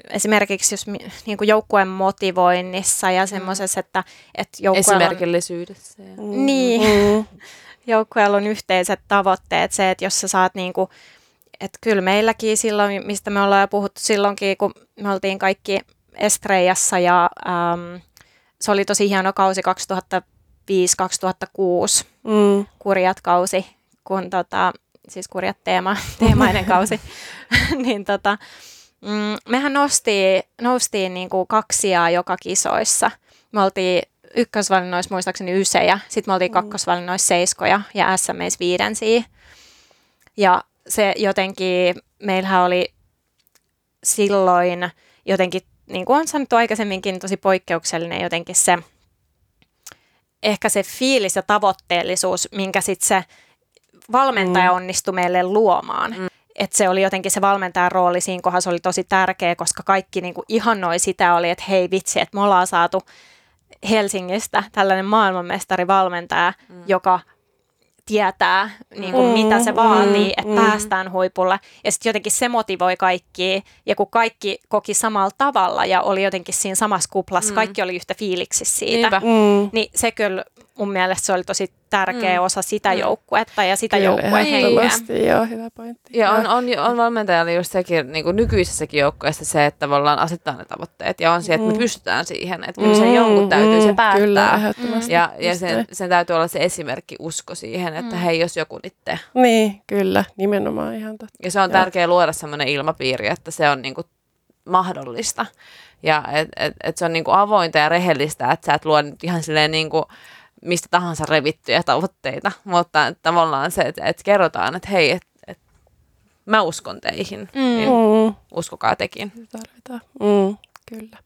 esimerkiksi jos niin kuin joukkueen motivoinnissa ja semmoisessa, että, että Esimerkillisyydessä. On, niin, mm. joukkueella on yhteiset tavoitteet. Se, että jos sä saat niin kuin, että kyllä meilläkin silloin, mistä me ollaan jo puhuttu silloinkin, kun me oltiin kaikki Estrejassa ja äm, se oli tosi hieno kausi 2005-2006, mm. kurjat kausi, kun tota, siis kurjat teema, teemainen kausi, niin tota, mm, mehän nosti, noustiin niin kuin kaksia joka kisoissa. Me oltiin ykkösvalinnoissa muistaakseni ysejä, sitten me oltiin mm. kakkosvalinnoissa seiskoja ja SMS viidensiä. Ja se jotenkin, meillähän oli silloin jotenkin, niin kuin on sanottu aikaisemminkin, tosi poikkeuksellinen jotenkin se, ehkä se fiilis ja tavoitteellisuus, minkä sitten se valmentaja mm. onnistui meille luomaan. Mm. Että se oli jotenkin se valmentajan rooli siinä kohdassa oli tosi tärkeä, koska kaikki niin kuin ihannoi sitä oli, että hei vitsi, että me ollaan saatu Helsingistä tällainen maailmanmestarivalmentaja, mm. joka tietää, niin kuin, mm, mitä se vaatii, mm, että mm. päästään huipulle. Ja sitten jotenkin se motivoi kaikki. Ja kun kaikki koki samalla tavalla ja oli jotenkin siinä samassa kuplassa, mm. kaikki oli yhtä fiiliksissä siitä, mm. niin se kyllä mun mielestä se oli tosi tärkeä Mm. osa sitä Mm. joukkuetta ja sitä Kyllä, joukkueen henkeä. joo, hyvä pointti. Ja on, on, on valmentajalla just sekin niin kuin nykyisessäkin joukkueessa se, että tavallaan asettaa ne tavoitteet ja on se, että me Mm. pystytään siihen. Että kyllä sen jonkun täytyy se päättää. Kyllä, ehdottomasti. Ja, ja sen, sen täytyy olla se esimerkki usko siihen, että Mm. hei, jos joku nyt tee. Niin, kyllä, nimenomaan ihan totta. Ja se on Joo. tärkeää luoda sellainen ilmapiiri, että se on niinku mahdollista. Ja että et, et se on niinku avointa ja rehellistä, että sä et luo nyt ihan silleen niinku mistä tahansa revittyjä tavoitteita, mutta että tavallaan se, että et kerrotaan, että hei, että et, mä uskon teihin, mm. niin Mm, uskokaa tekin. tarvitaan. Mm, kyllä.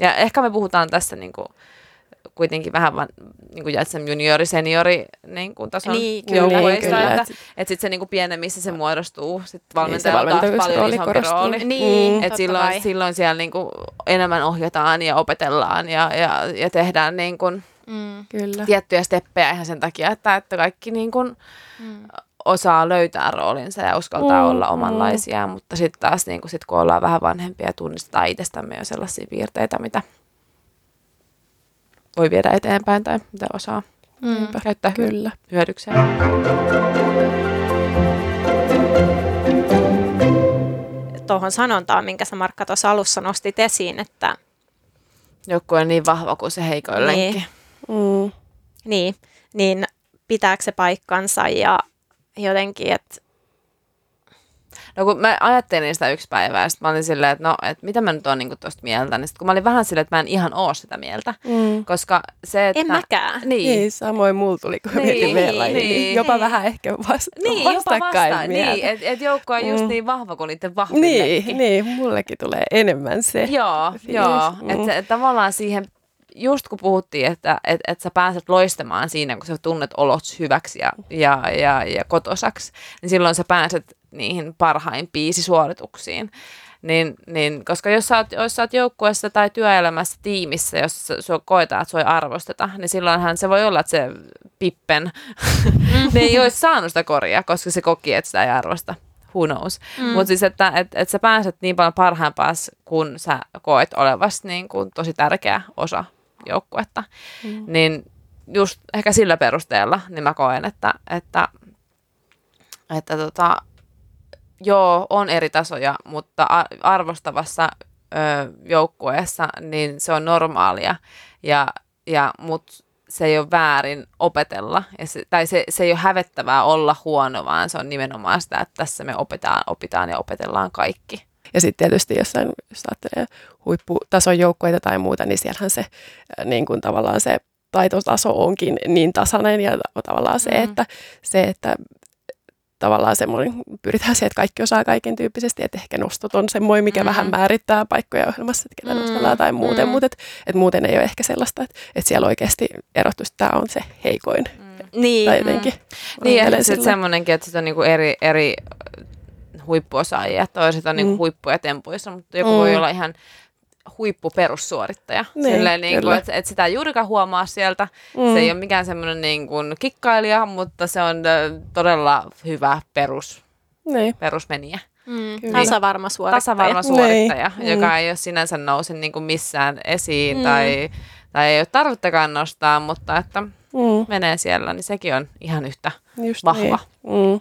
Ja ehkä me puhutaan tässä niinku, kuitenkin vähän van, niinku Jatsen juniori, seniori niinku tason Niin, kyllä, joukkueista, kyllä, että, et- että sitten se niinku pienemmissä se muodostuu, sitten Niin, se valmentajalla on paljon valmentajuusrooli isompi korostuu. rooli. Niin, Mm. Et totta silloin, silloin siellä niinku enemmän ohjataan ja opetellaan ja, ja, ja tehdään niinku Mm, Kyllä. tiettyjä steppejä ihan sen takia, että, että kaikki niinku mm. osaa löytää roolinsa ja uskaltaa Mm, olla mm. omanlaisiaan, mutta sitten taas niinku sit kun ollaan vähän vanhempia ja tunnistetaan itsestämme jo sellaisia piirteitä, mitä voi viedä eteenpäin tai mitä osaa Mm. käyttää Kyllä. hyödykseen. Tuohon sanontaan, minkä sä Markka tuossa alussa nostit esiin, että Joku on niin vahva kuin se heikoin Niin. lenkki. Mm, niin, niin pitääkö se paikkansa ja jotenkin, että No kun mä ajattelin sitä yksi päivää, ja sit mä olin silleen, että no, että mitä mä nyt oon niinku tosta mieltä, niin sit kun mä olin vähän silleen, että mä en ihan oo sitä mieltä, mm. koska se, että... en mäkään. Niin, Niin, samoin mulla tuli, kun Niin, mietin meidän lajiin, niin. niin, jopa Niin. vähän ehkä vasta, niin jopa vastakkain vastaan, mieltä. niin, että et joukko on just Mm. niin vahva kuin niiden vahvin. Niin, niin, mullekin tulee enemmän se. Joo, fiilis. joo. Mm. Että että tavallaan siihen, just kun puhuttiin, että et, et sä pääset loistamaan siinä, kun sä tunnet olot hyväksi ja, ja, ja, ja kotosaksi, niin silloin sä pääset niihin parhain biisisuorituksiin. Niin, niin, koska jos sä, oot, jos sä oot joukkueessa tai työelämässä tiimissä, jos sä- sua koetaan, että sua ei arvosteta, niin silloinhan se voi olla, että se pippen ne ei olisi saanut sitä korjaa, koska se koki, että sitä ei arvosta. Who knows. Mm. Mutta siis, että et, et sä pääset niin paljon parhaimpaas, kun sä koet olevasi niin kuin tosi tärkeä osa joukkuetta. Mm. Niin just ehkä sillä perusteella niin mä koen, että, että, että tota, joo, on eri tasoja, mutta arvostavassa ö, joukkueessa niin se on normaalia, ja, ja, mutta se ei ole väärin opetella, ja se, tai se, se ei ole hävettävää olla huono, vaan se on nimenomaan sitä, että tässä me opitaan, opitaan ja opetellaan kaikki. Ja sitten tietysti jossain, jos ajattelee huipputason joukkueita tai muuta, niin siellähän se niin kuin tavallaan se taitotaso onkin niin tasainen ja ta- tavallaan se, Mm. että, se, että tavallaan semmoinen, pyritään siihen, että kaikki osaa kaiken tyyppisesti, että ehkä nostot on semmoinen, mikä Mm. mm. vähän määrittää paikkoja ohjelmassa, että ketä Mm. mm. nostellaan tai muuten, Mm. mm. mutta et, et muuten ei ole ehkä sellaista, että, että siellä oikeasti erottuu, että tämä on se heikoin Niin, tai jotenkin. Niin, ja sitten semmoinenkin, että sit on niinku eri, eri huippuosaajia, toiset on niinku Mm. huippuja tempuissa, mutta joku voi Mm. olla ihan huippuperussuorittaja. Niin, Silleen, niinku, kyllä. että et sitä ei juurikaan huomaa sieltä. Mm. Se ei ole mikään semmoinen niinku kikkailija, mutta se on todella hyvä perus, Niin. perusmeniä. mm, Kyllä. tasavarma suorittaja. Tasavarma suorittaja, Niin, joka mm. ei ole sinänsä nouse niinku missään esiin Mm. tai, tai ei ole tarvittakaan nostaa, mutta että Mm. menee siellä, niin sekin on ihan yhtä Just vahva. Niin. Mm.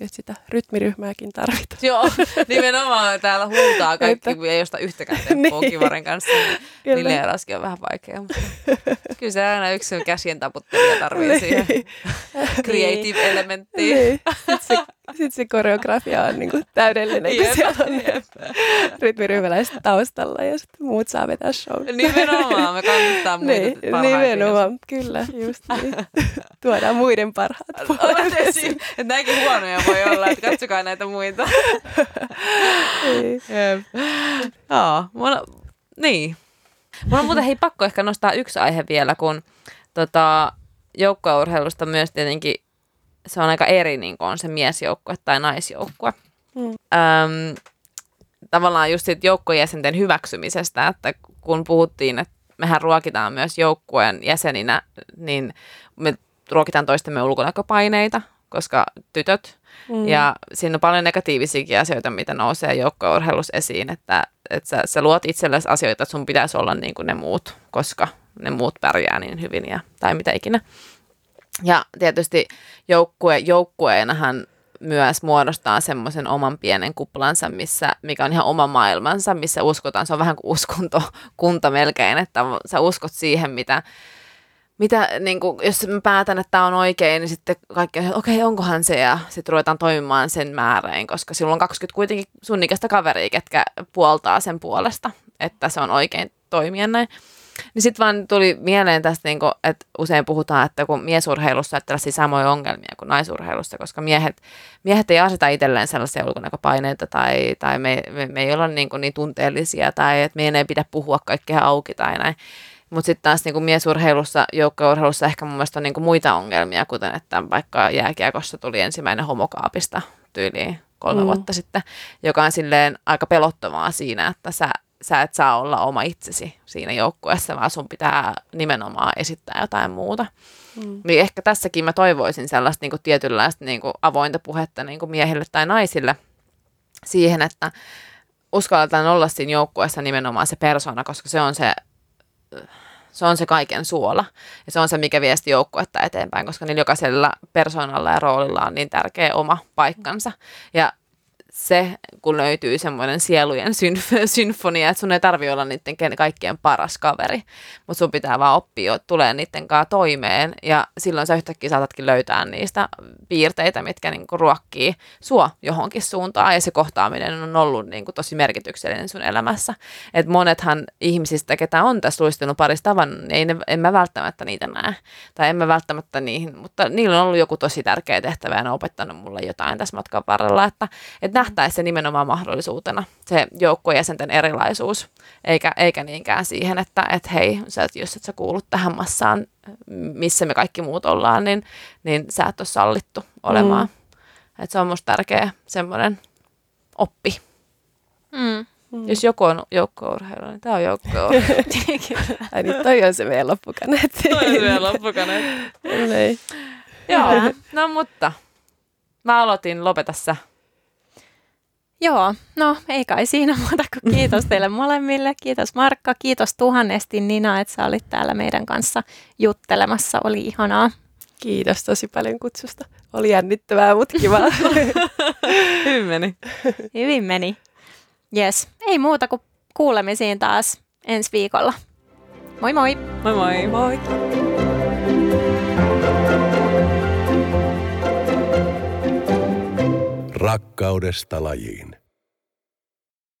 Et sitä rytmiryhmääkin tarvitaan. Joo, nimenomaan täällä huutaa kaikki, Että- ei josta yhtäkään Niin. kivarin kanssa. Niin Kyllä. Lileeraskin on vähän vaikea, mutta kyllä se aina yksi käsien taputtelija tarvii Niin. siihen creative elementtiin. Niin. Sitten se, sit se koreografia on niinku täydellinen, kun siellä on rytmiryhmäläiset taustalla ja sitten muut saa vetää show. Nimenomaan, me kannustaa muita Niin, nimenomaan, kyllä, just niin. Tuodaan muiden parhaat Olet puolet että näinkin huonoja voi olla, että katsokaa näitä muita. Niin. Joo, mulla, niin. Mulla on muuten hei pakko ehkä nostaa yksi aihe vielä, kun tota, joukkueurheilusta myös tietenkin se on aika eri, niin kuin on se miesjoukkue tai naisjoukkue. Mm. Öm, tavallaan just siitä joukkuejäsenten hyväksymisestä, että kun puhuttiin, että mehän ruokitaan myös joukkueen jäseninä, niin me ruokitaan toistemme ulkonäköpaineita, koska tytöt Mm. ja siinä on paljon negatiivisiakin asioita, mitä nousee joukkueurheilussa esiin, että, että sä, sä luot itsellesi asioita, että sun pitäisi olla niin kuin ne muut, koska ne muut pärjää niin hyvin ja, tai mitä ikinä. Ja tietysti joukkue, joukkueenahan myös muodostaa semmoisen oman pienen kuplansa, missä, mikä on ihan oma maailmansa, missä uskotaan. Se on vähän kuin uskontokunta melkein, että sä uskot siihen, mitä, mitä niin kuin, jos mä päätän, että tämä on oikein, niin sitten kaikki on, okei, okay, onkohan se, ja sitten ruvetaan toimimaan sen määräin, koska silloin on 20 kuitenkin sun ikäistä kaveria, ketkä puoltaa sen puolesta, että se on oikein toimia näin. Niin sitten vaan tuli mieleen tästä, niin kun, että usein puhutaan, että kun miesurheilussa on tällaisia samoja ongelmia kuin naisurheilussa, koska miehet, miehet ei aseta itselleen sellaisia ulkonäköpaineita tai, tai me, me, me ei olla niin, niin tunteellisia tai että meidän ei pidä puhua kaikkea auki tai näin. Mutta sitten taas niin miesurheilussa, joukkourheilussa ehkä mun mielestä on niin muita ongelmia, kuten että vaikka jääkiekossa tuli ensimmäinen homokaapista tyyliin kolme mm. vuotta sitten, joka on silleen aika pelottavaa siinä, että sä sä et saa olla oma itsesi siinä joukkueessa, vaan sun pitää nimenomaan esittää jotain muuta. Mm. Niin ehkä tässäkin mä toivoisin sellaista niin kuin tietynlaista niin kuin avointa puhetta niin kuin miehille tai naisille siihen, että uskalletaan olla siinä joukkueessa nimenomaan se persona, koska se on se, se on se kaiken suola. Ja se on se, mikä viesti joukkuetta eteenpäin, koska niillä jokaisella persoonalla ja roolilla on niin tärkeä oma paikkansa. Ja se, kun löytyy semmoinen sielujen symf- symfonia, että sun ei tarvi olla niiden kaikkien paras kaveri, mutta sun pitää vaan oppia tulee niiden kanssa toimeen ja silloin sä yhtäkkiä saatatkin löytää niistä piirteitä, mitkä niinku ruokkii sua johonkin suuntaan ja se kohtaaminen on ollut niinku tosi merkityksellinen sun elämässä. Et monethan ihmisistä, ketä on tässä luistelun parissa niin ei ne, en mä välttämättä niitä näe tai en mä välttämättä niihin, mutta niillä on ollut joku tosi tärkeä tehtävä ja ne on opettanut mulle jotain tässä matkan varrella, että, että nähtäisi se nimenomaan mahdollisuutena, se joukkuejäsenten erilaisuus, eikä, eikä niinkään siihen, että et hei, sä, jos et sä kuulu tähän massaan, missä me kaikki muut ollaan, niin, niin sä et ole sallittu olemaan. Mm. Et se on musta tärkeä semmoinen oppi. Mm. Mm. Jos joku on joukko-urheilu, niin tämä on joukko-urheilu. Ai niin, toi on se meidän loppukaneetti. toi on se meidän loppukaneetti. Joo, no mutta mä aloitin lopetassa Joo, no ei kai siinä muuta kuin kiitos teille molemmille. Kiitos Markka, kiitos tuhannesti Nina, että sä olit täällä meidän kanssa juttelemassa. Oli ihanaa. Kiitos tosi paljon kutsusta. Oli jännittävää, mutta kiva. Hyvin meni. Hyvin meni. Yes, ei muuta kuin kuulemisiin taas ensi viikolla. Moi moi! Moi moi! Moi! Rakkaudesta lajiin.